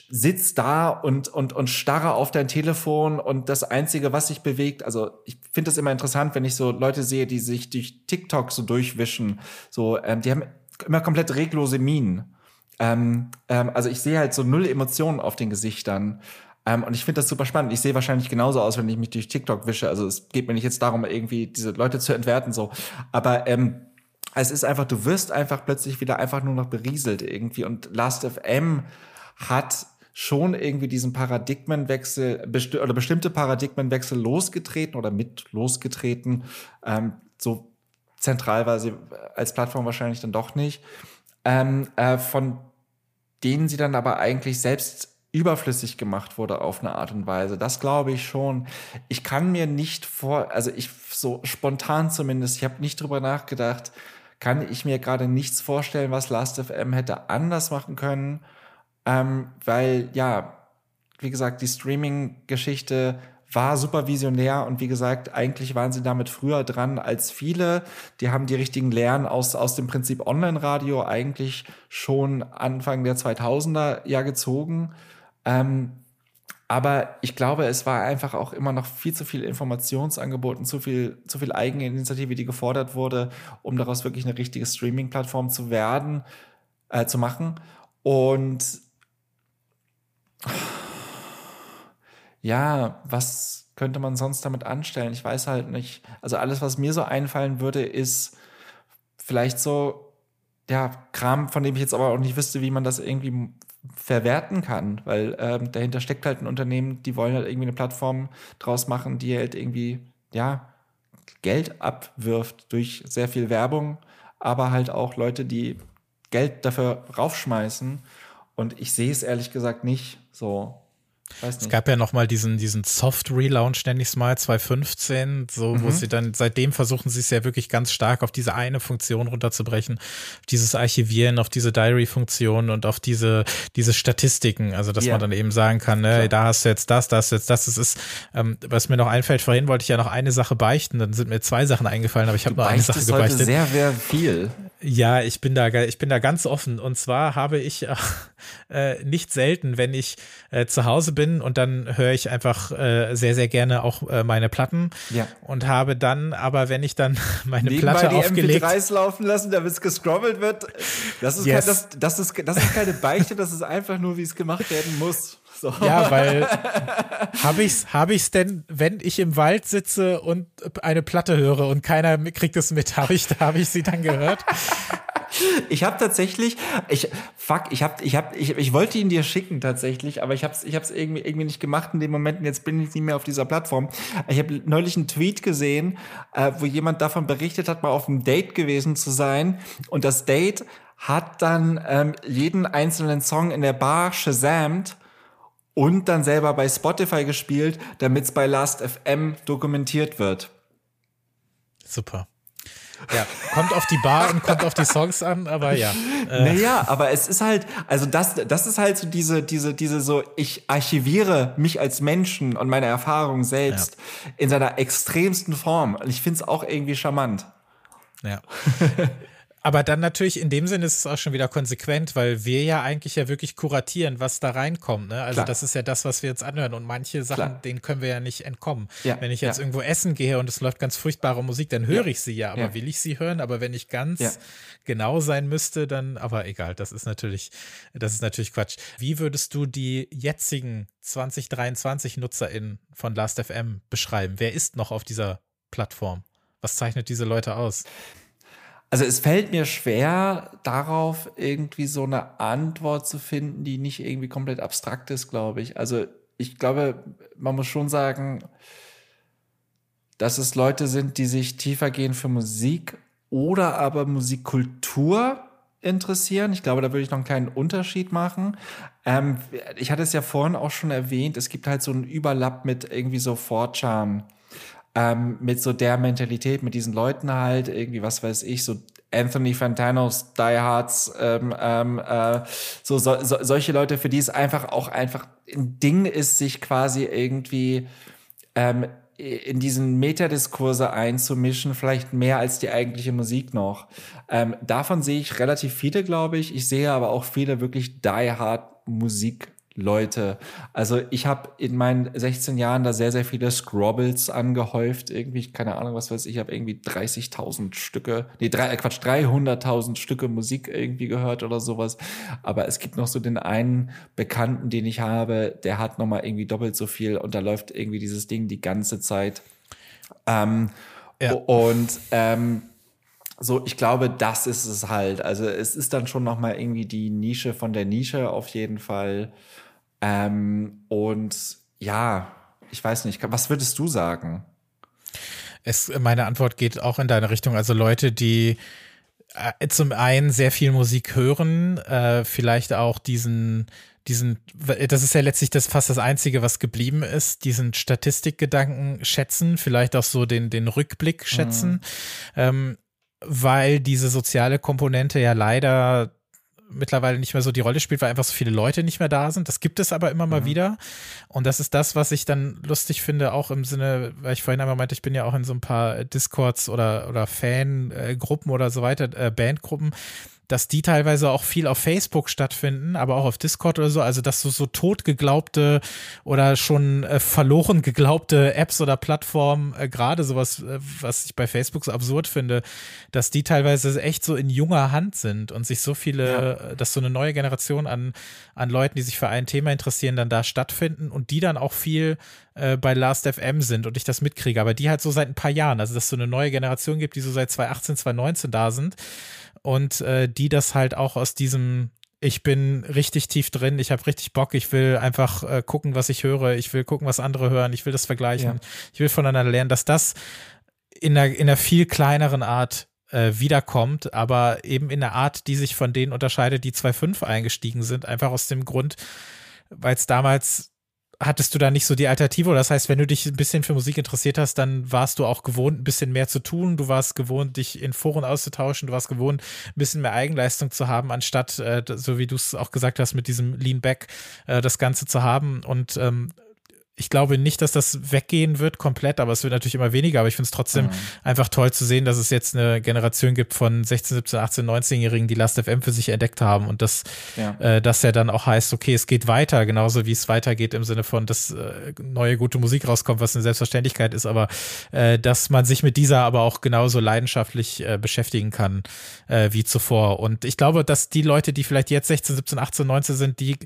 sitz da und, und, und starre auf dein Telefon und das Einzige, was sich bewegt, also ich finde das immer interessant, wenn ich so Leute sehe, die sich durch TikTok so durchwischen, so, ähm, die haben immer komplett reglose Minen. Ähm, ähm, also ich sehe halt so null Emotionen auf den Gesichtern. Ähm, und ich finde das super spannend. Ich sehe wahrscheinlich genauso aus, wenn ich mich durch TikTok wische. Also es geht mir nicht jetzt darum, irgendwie diese Leute zu entwerten, so. Aber ähm, es ist einfach, du wirst einfach plötzlich wieder einfach nur noch berieselt irgendwie. Und Last.fm hat schon irgendwie diesen Paradigmenwechsel besti oder bestimmte Paradigmenwechsel losgetreten oder mit losgetreten. Ähm, so zentral war sie als Plattform wahrscheinlich dann doch nicht ähm, äh, von denen sie dann aber eigentlich selbst überflüssig gemacht wurde auf eine Art und Weise. Das glaube ich schon. Ich kann mir nicht vor, also ich so spontan zumindest, ich habe nicht drüber nachgedacht, kann ich mir gerade nichts vorstellen, was Last.fm hätte anders machen können, ähm, weil ja, wie gesagt, die Streaming-Geschichte war super visionär und wie gesagt, eigentlich waren sie damit früher dran als viele. Die haben die richtigen Lehren aus, aus dem Prinzip Online-Radio eigentlich schon Anfang der 2000er ja gezogen. Ähm, aber ich glaube, es war einfach auch immer noch viel zu viel Informationsangebot und zu viel, zu viel Eigeninitiative, die gefordert wurde, um daraus wirklich eine richtige Streaming-Plattform zu werden, äh, zu machen. Und ja, was könnte man sonst damit anstellen? Ich weiß halt nicht. Also alles, was mir so einfallen würde, ist vielleicht so, ja, Kram, von dem ich jetzt aber auch nicht wüsste, wie man das irgendwie verwerten kann, weil ähm, dahinter steckt halt ein Unternehmen, die wollen halt irgendwie eine Plattform draus machen, die halt irgendwie, ja, Geld abwirft durch sehr viel Werbung, aber halt auch Leute, die Geld dafür raufschmeißen. Und ich sehe es ehrlich gesagt nicht so. Es gab ja noch mal diesen, diesen Soft-Relaunch, nenne ich es mal, 2015, so, mhm. wo sie dann, seitdem versuchen sie es ja wirklich ganz stark auf diese eine Funktion runterzubrechen, dieses Archivieren, auf diese Diary-Funktion und auf diese, diese Statistiken, also dass yeah. man dann eben sagen kann, ne, da hast du jetzt das, das, jetzt das, das ist, ähm, was mir noch einfällt, vorhin wollte ich ja noch eine Sache beichten, dann sind mir zwei Sachen eingefallen, aber ich habe nur eine Sache gebeichtet. sehr, sehr viel. Ja, ich bin da, ich bin da ganz offen. Und zwar habe ich äh, nicht selten, wenn ich äh, zu Hause bin und dann höre ich einfach äh, sehr, sehr gerne auch äh, meine Platten. Ja. Und habe dann, aber wenn ich dann meine Nebenbei Platte die aufgelegt, MP3s laufen lassen, damit es gescrobbelt wird. Das ist, yes. kein, das, das ist, das ist keine Beichte, das ist einfach nur, wie es gemacht werden muss. So. Ja, weil habe ich's, habe ich's denn, wenn ich im Wald sitze und eine Platte höre und keiner kriegt es mit, habe ich, habe ich sie dann gehört? Ich habe tatsächlich, ich fuck, ich habe, ich habe, ich, ich wollte ihn dir schicken tatsächlich, aber ich habe es, ich habe es irgendwie irgendwie nicht gemacht in dem Moment. Und jetzt bin ich nicht mehr auf dieser Plattform. Ich habe neulich einen Tweet gesehen, äh, wo jemand davon berichtet hat, mal auf einem Date gewesen zu sein und das Date hat dann ähm, jeden einzelnen Song in der Bar shazamt und dann selber bei Spotify gespielt, damit es bei Last.fm dokumentiert wird. Super. Ja, kommt auf die Bar und kommt auf die Songs an, aber ja. Äh. Naja, aber es ist halt, also das, das ist halt so diese, diese, diese so, ich archiviere mich als Menschen und meine Erfahrung selbst ja. in seiner extremsten Form. Und ich finde es auch irgendwie charmant. Ja. Aber dann natürlich in dem Sinne ist es auch schon wieder konsequent, weil wir ja eigentlich ja wirklich kuratieren, was da reinkommt. Ne? Also Klar. das ist ja das, was wir jetzt anhören. Und manche Sachen, Klar. denen können wir ja nicht entkommen. Ja. Wenn ich jetzt ja. irgendwo essen gehe und es läuft ganz furchtbare Musik, dann höre ja. ich sie ja. Aber will ich sie hören? Aber wenn ich ganz genau sein müsste, dann, aber egal, das ist natürlich, das ist natürlich Quatsch. Wie würdest du die jetzigen 2023 NutzerInnen von Last.fm beschreiben? Wer ist noch auf dieser Plattform? Was zeichnet diese Leute aus? Also es fällt mir schwer, darauf irgendwie so eine Antwort zu finden, die nicht irgendwie komplett abstrakt ist, glaube ich. Also ich glaube, man muss schon sagen, dass es Leute sind, die sich tiefergehend für Musik oder aber Musikkultur interessieren. Ich glaube, da würde ich noch einen kleinen Unterschied machen. Ähm, ich hatte es ja vorhin auch schon erwähnt, es gibt halt so einen Überlapp mit irgendwie so 4chan ähm, mit so der Mentalität, mit diesen Leuten halt, irgendwie, was weiß ich, so Anthony Fantanos, Die Hards, ähm, ähm, äh, so, so, so solche Leute, für die es einfach auch einfach ein Ding ist, sich quasi irgendwie ähm, in diesen Metadiskurse einzumischen, vielleicht mehr als die eigentliche Musik noch. Ähm, davon sehe ich relativ viele, glaube ich. Ich sehe aber auch viele wirklich Die Hard Musik Leute. Also ich habe in meinen 16 Jahren da sehr, sehr viele Scrobbles angehäuft. Irgendwie, keine Ahnung, was weiß ich, ich habe irgendwie 30.000 Stücke, nee, drei, äh Quatsch, 300.000 Stücke Musik irgendwie gehört oder sowas. Aber es gibt noch so den einen Bekannten, den ich habe, der hat nochmal irgendwie doppelt so viel und da läuft irgendwie dieses Ding die ganze Zeit. Ähm, ja. Und ähm, so, ich glaube, das ist es halt. Also es ist dann schon noch mal irgendwie die Nische von der Nische auf jeden Fall. Ähm, und ja, ich weiß nicht, was würdest du sagen? Es, meine Antwort geht auch in deine Richtung. Also Leute, die äh, zum einen sehr viel Musik hören, äh, vielleicht auch diesen, diesen, das ist ja letztlich das fast das Einzige, was geblieben ist, diesen Statistikgedanken schätzen, vielleicht auch so den, den Rückblick schätzen, mhm. ähm, weil diese soziale Komponente ja leider mittlerweile nicht mehr so die Rolle spielt, weil einfach so viele Leute nicht mehr da sind. Das gibt es aber immer mal mhm. wieder. Und das ist das, was ich dann lustig finde, auch im Sinne, weil ich vorhin einmal meinte, ich bin ja auch in so ein paar Discords oder, oder Fangruppen oder so weiter, äh, Bandgruppen dass die teilweise auch viel auf Facebook stattfinden, aber auch auf Discord oder so. Also, dass so, so tot geglaubte oder schon äh, verloren geglaubte Apps oder Plattformen, äh, gerade sowas, äh, was ich bei Facebook so absurd finde, dass die teilweise echt so in junger Hand sind und sich so viele, ja. Äh, dass so eine neue Generation an, an Leuten, die sich für ein Thema interessieren, dann da stattfinden und die dann auch viel äh, bei Last.fm sind und ich das mitkriege, aber die halt so seit ein paar Jahren, also dass es so eine neue Generation gibt, die so seit 2018, 2019 da sind und äh, die das halt auch aus diesem ich bin richtig tief drin, ich habe richtig Bock, ich will einfach äh, gucken, was ich höre, ich will gucken, was andere hören, ich will das vergleichen, ja. ich will voneinander lernen, dass das in einer, in einer viel kleineren Art äh, wiederkommt, aber eben in einer Art, die sich von denen unterscheidet, die 2.5 eingestiegen sind, einfach aus dem Grund, weil es damals hattest du da nicht so die Alternative? Das heißt, wenn du dich ein bisschen für Musik interessiert hast, dann warst du auch gewohnt, ein bisschen mehr zu tun. Du warst gewohnt, dich in Foren auszutauschen. Du warst gewohnt, ein bisschen mehr Eigenleistung zu haben, anstatt, äh, so wie du es auch gesagt hast, mit diesem Lean Back äh, das Ganze zu haben. Und ähm, ich glaube nicht, dass das weggehen wird komplett, aber es wird natürlich immer weniger. Aber ich finde es trotzdem mhm. einfach toll zu sehen, dass es jetzt eine Generation gibt von 16, 17, 18, 19-Jährigen, die Last.fm für sich entdeckt haben und das, ja. äh, das ja dann auch heißt, okay, es geht weiter, genauso wie es weitergeht im Sinne von, dass äh, neue gute Musik rauskommt, was eine Selbstverständlichkeit ist, aber äh, dass man sich mit dieser aber auch genauso leidenschaftlich äh, beschäftigen kann äh, wie zuvor. Und ich glaube, dass die Leute, die vielleicht jetzt 16, 17, 18, 19 sind, die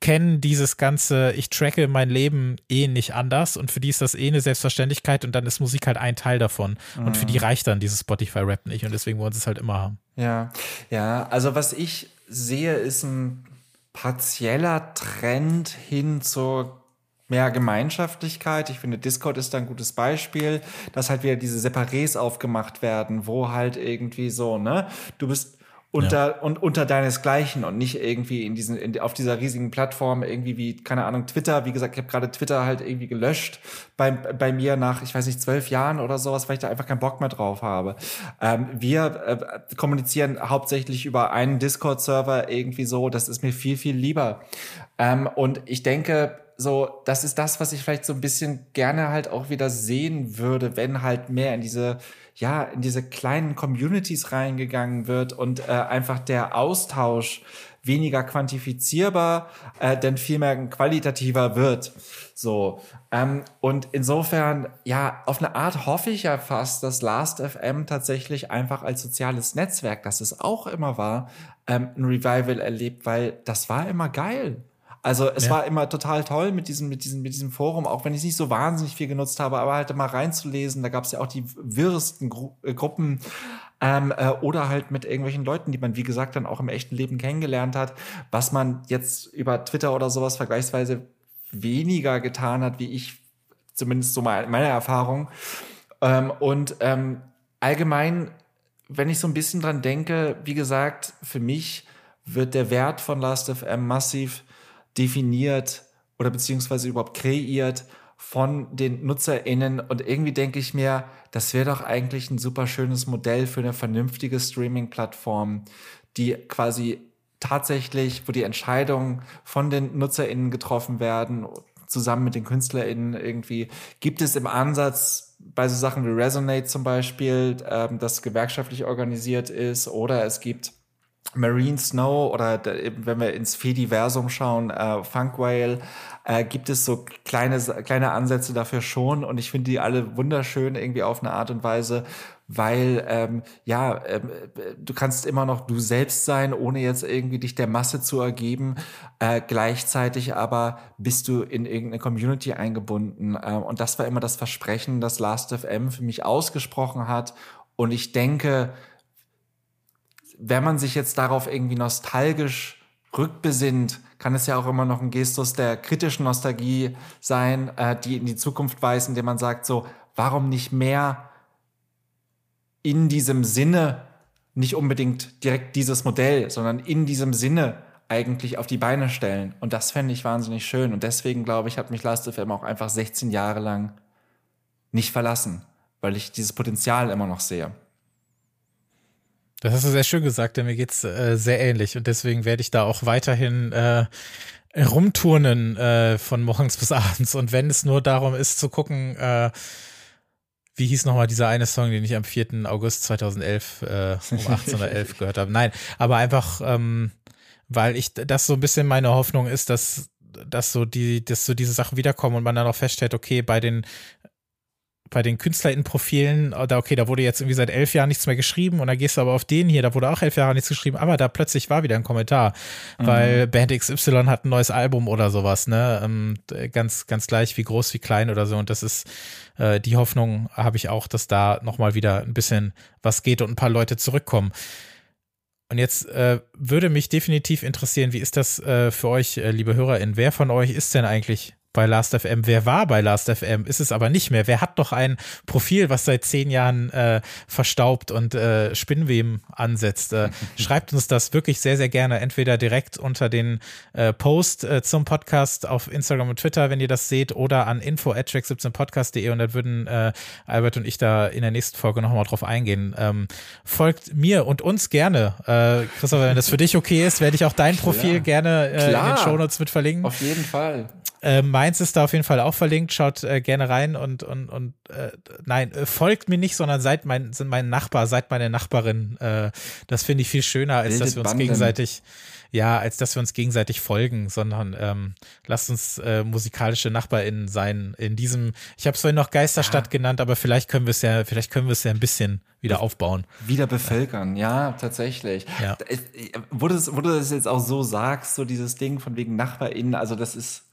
kennen dieses ganze, ich tracke mein Leben eh nicht anders und für die ist das eh eine Selbstverständlichkeit und dann ist Musik halt ein Teil davon. Mhm. Und für die mhm. reicht dann dieses Spotify-Rap nicht und deswegen wollen sie es halt immer haben. Ja, ja, also was ich sehe, ist ein partieller Trend hin zur mehr Gemeinschaftlichkeit. Ich finde, Discord ist da ein gutes Beispiel, dass halt wieder diese Separés aufgemacht werden, wo halt irgendwie so, ne, du bist unter ja. und unter deinesgleichen und nicht irgendwie in diesen in, auf dieser riesigen Plattform irgendwie wie keine Ahnung Twitter. Wie gesagt ich habe gerade Twitter halt irgendwie gelöscht bei, bei mir nach ich weiß nicht zwölf Jahren oder sowas weil ich da einfach keinen Bock mehr drauf habe. Ähm, wir äh, kommunizieren hauptsächlich über einen Discord Server irgendwie so. Das ist mir viel viel lieber. Ähm, und ich denke so, das ist das, was ich vielleicht so ein bisschen gerne halt auch wieder sehen würde, wenn halt mehr in diese ja, in diese kleinen Communities reingegangen wird und äh, einfach der Austausch weniger quantifizierbar, äh, denn vielmehr qualitativer wird. So. Ähm, und insofern, ja, auf eine Art hoffe ich ja fast, dass Last.fm tatsächlich einfach als soziales Netzwerk, das es auch immer war, ähm, ein Revival erlebt, weil das war immer geil. Also es ja. war immer total toll mit diesem, mit diesem, mit diesem Forum, auch wenn ich nicht so wahnsinnig viel genutzt habe, aber halt mal reinzulesen. Da gab es ja auch die wirresten Gru äh, Gruppen. Ähm, äh, oder halt mit irgendwelchen Leuten, die man, wie gesagt, dann auch im echten Leben kennengelernt hat, was man jetzt über Twitter oder sowas vergleichsweise weniger getan hat, wie ich, zumindest so meine Erfahrung. Ähm, und ähm, allgemein, wenn ich so ein bisschen dran denke, wie gesagt, für mich wird der Wert von Last.fm massiv definiert oder beziehungsweise überhaupt kreiert von den NutzerInnen. Und irgendwie denke ich mir, das wäre doch eigentlich ein super schönes Modell für eine vernünftige Streaming-Plattform, die quasi tatsächlich, wo die Entscheidungen von den NutzerInnen getroffen werden, zusammen mit den KünstlerInnen irgendwie. Gibt es im Ansatz bei so Sachen wie Resonate zum Beispiel, ähm, das gewerkschaftlich organisiert ist, oder es gibt Marine Snow oder wenn wir ins Fediversum schauen, äh, Funk Whale, äh, gibt es so kleine, kleine Ansätze dafür schon und ich finde die alle wunderschön irgendwie auf eine Art und Weise, weil ähm, ja, ähm, du kannst immer noch du selbst sein, ohne jetzt irgendwie dich der Masse zu ergeben. Äh, gleichzeitig aber bist du in irgendeine Community eingebunden äh, und das war immer das Versprechen, das Last.fm für mich ausgesprochen hat und ich denke, wenn man sich jetzt darauf irgendwie nostalgisch rückbesinnt, kann es ja auch immer noch ein Gestus der kritischen Nostalgie sein, äh, die in die Zukunft weist, indem man sagt so, warum nicht mehr in diesem Sinne, nicht unbedingt direkt dieses Modell, sondern in diesem Sinne eigentlich auf die Beine stellen. Und das fände ich wahnsinnig schön. Und deswegen, glaube ich, hat mich Last.fm auch einfach 16 Jahre lang nicht verlassen, weil ich dieses Potenzial immer noch sehe. Das hast du sehr schön gesagt, denn mir geht's äh, sehr ähnlich und deswegen werde ich da auch weiterhin äh, rumturnen äh, von morgens bis abends und wenn es nur darum ist zu gucken, äh, wie hieß nochmal dieser eine Song, den ich am 4. August 2011 äh, um 18.11 gehört habe. Nein, aber einfach, ähm, weil ich das so ein bisschen meine Hoffnung ist, dass dass so die, dass so diese Sachen wiederkommen und man dann auch feststellt, okay, bei den bei den KünstlerInnen-Profilen, da okay, da wurde jetzt irgendwie seit elf Jahren nichts mehr geschrieben und dann gehst du aber auf den hier, da wurde auch elf Jahre nichts geschrieben, aber da plötzlich war wieder ein Kommentar, mhm. weil Band XY hat ein neues Album oder sowas, ne? Ähm, ganz, ganz gleich wie groß, wie klein oder so. Und das ist äh, die Hoffnung, habe ich auch, dass da nochmal wieder ein bisschen was geht und ein paar Leute zurückkommen. Und jetzt äh, würde mich definitiv interessieren, wie ist das äh, für euch, äh, liebe HörerInnen? Wer von euch ist denn eigentlich bei Last.fm. Wer war bei Last.fm? Ist es aber nicht mehr. Wer hat doch ein Profil, was seit zehn Jahren äh, verstaubt und äh, Spinnweben ansetzt? Äh, schreibt uns das wirklich sehr, sehr gerne. Entweder direkt unter den äh, Post äh, zum Podcast auf Instagram und Twitter, wenn ihr das seht, oder an info 17 podcastde und dann würden äh, Albert und ich da in der nächsten Folge nochmal drauf eingehen. Ähm, folgt mir und uns gerne. Christopher, wenn das für dich okay ist, werde ich auch dein Profil Klar. gerne in den Shownotes mit verlinken. Auf jeden Fall. Äh, meins ist da auf jeden Fall auch verlinkt. Schaut äh, gerne rein und, und, und äh, nein, äh, folgt mir nicht, sondern seid mein, sind mein Nachbar, seid meine Nachbarin. Äh, das finde ich viel schöner, als Bildet dass wir uns Banden. gegenseitig, ja, als dass wir uns gegenseitig folgen, sondern ähm, lasst uns äh, musikalische NachbarInnen sein. In diesem, ich habe es vorhin noch Geisterstadt ja. genannt, aber vielleicht können wir es ja, vielleicht können wir es ja ein bisschen wieder aufbauen. Wieder bevölkern, ja, tatsächlich. Ja. Wo, du das, wo du das jetzt auch so sagst, so dieses Ding von wegen NachbarInnen, also das ist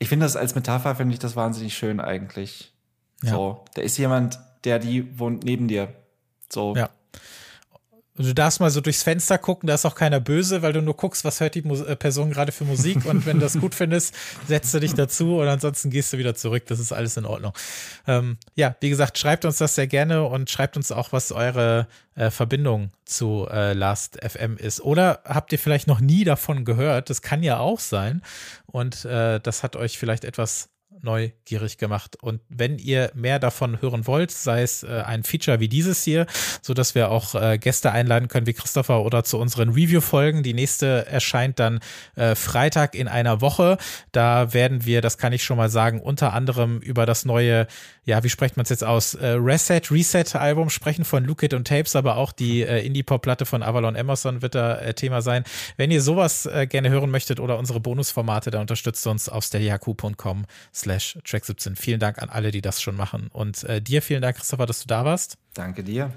ich finde das als Metapher, finde ich das wahnsinnig schön eigentlich. Ja. So, da ist jemand, der die wohnt neben dir. So. Ja. Und du darfst mal so durchs Fenster gucken, da ist auch keiner böse, weil du nur guckst, was hört die Mus äh, Person gerade für Musik und wenn du das gut findest, setzt du dich dazu und ansonsten gehst du wieder zurück. Das ist alles in Ordnung. Ähm, ja, wie gesagt, schreibt uns das sehr gerne und schreibt uns auch, was eure äh, Verbindung zu äh, Last FM ist. Oder habt ihr vielleicht noch nie davon gehört? Das kann ja auch sein. Und äh, das hat euch vielleicht etwas neugierig gemacht. Und wenn ihr mehr davon hören wollt, sei es äh, ein Feature wie dieses hier, so dass wir auch äh, Gäste einladen können wie Christopher oder zu unseren Review-Folgen. Die nächste erscheint dann äh, Freitag in einer Woche. Da werden wir, das kann ich schon mal sagen, unter anderem über das neue, ja, wie spricht man es jetzt aus, äh, Reset, Reset-Album sprechen von Lukit und Tapes, aber auch die äh, Indie-Pop-Platte von Avalon Emerson wird da äh, Thema sein. Wenn ihr sowas gerne hören möchtet oder unsere Bonusformate, dann unterstützt uns auf steadyhq.com track 17. Vielen Dank an alle, die das schon machen. Und äh, dir vielen Dank, Christopher, dass du da warst. Danke dir.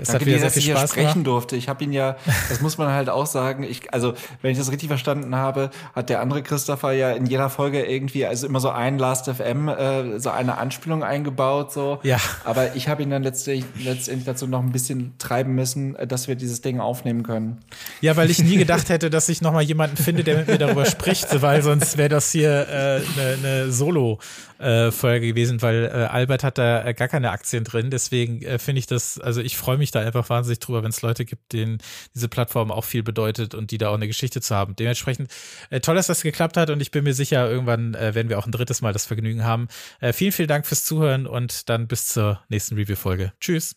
Es Danke hat dir, dass ich hier Spaß sprechen gemacht. durfte. Ich habe ihn ja, das muss man halt auch sagen, ich, also wenn ich das richtig verstanden habe, hat der andere Christopher ja in jeder Folge irgendwie, also immer so ein Last FM, äh, so eine Anspielung eingebaut, so. Ja. Aber ich habe ihn dann letztendlich, letztendlich dazu noch ein bisschen treiben müssen, dass wir dieses Ding aufnehmen können. Ja, weil ich nie gedacht hätte, dass ich noch mal jemanden finde, der mit mir darüber spricht, weil sonst wäre das hier eine äh, ne, ne Solo äh, Folge gewesen, weil äh, Albert hat da äh, gar keine Aktien drin. Deswegen äh, finde ich das, also ich freue mich da einfach wahnsinnig drüber, wenn es Leute gibt, denen diese Plattform auch viel bedeutet und die da auch eine Geschichte zu haben. Dementsprechend äh, toll, dass das geklappt hat und ich bin mir sicher, irgendwann äh, werden wir auch ein drittes Mal das Vergnügen haben. Äh, vielen, vielen Dank fürs Zuhören und dann bis zur nächsten Review-Folge. Tschüss.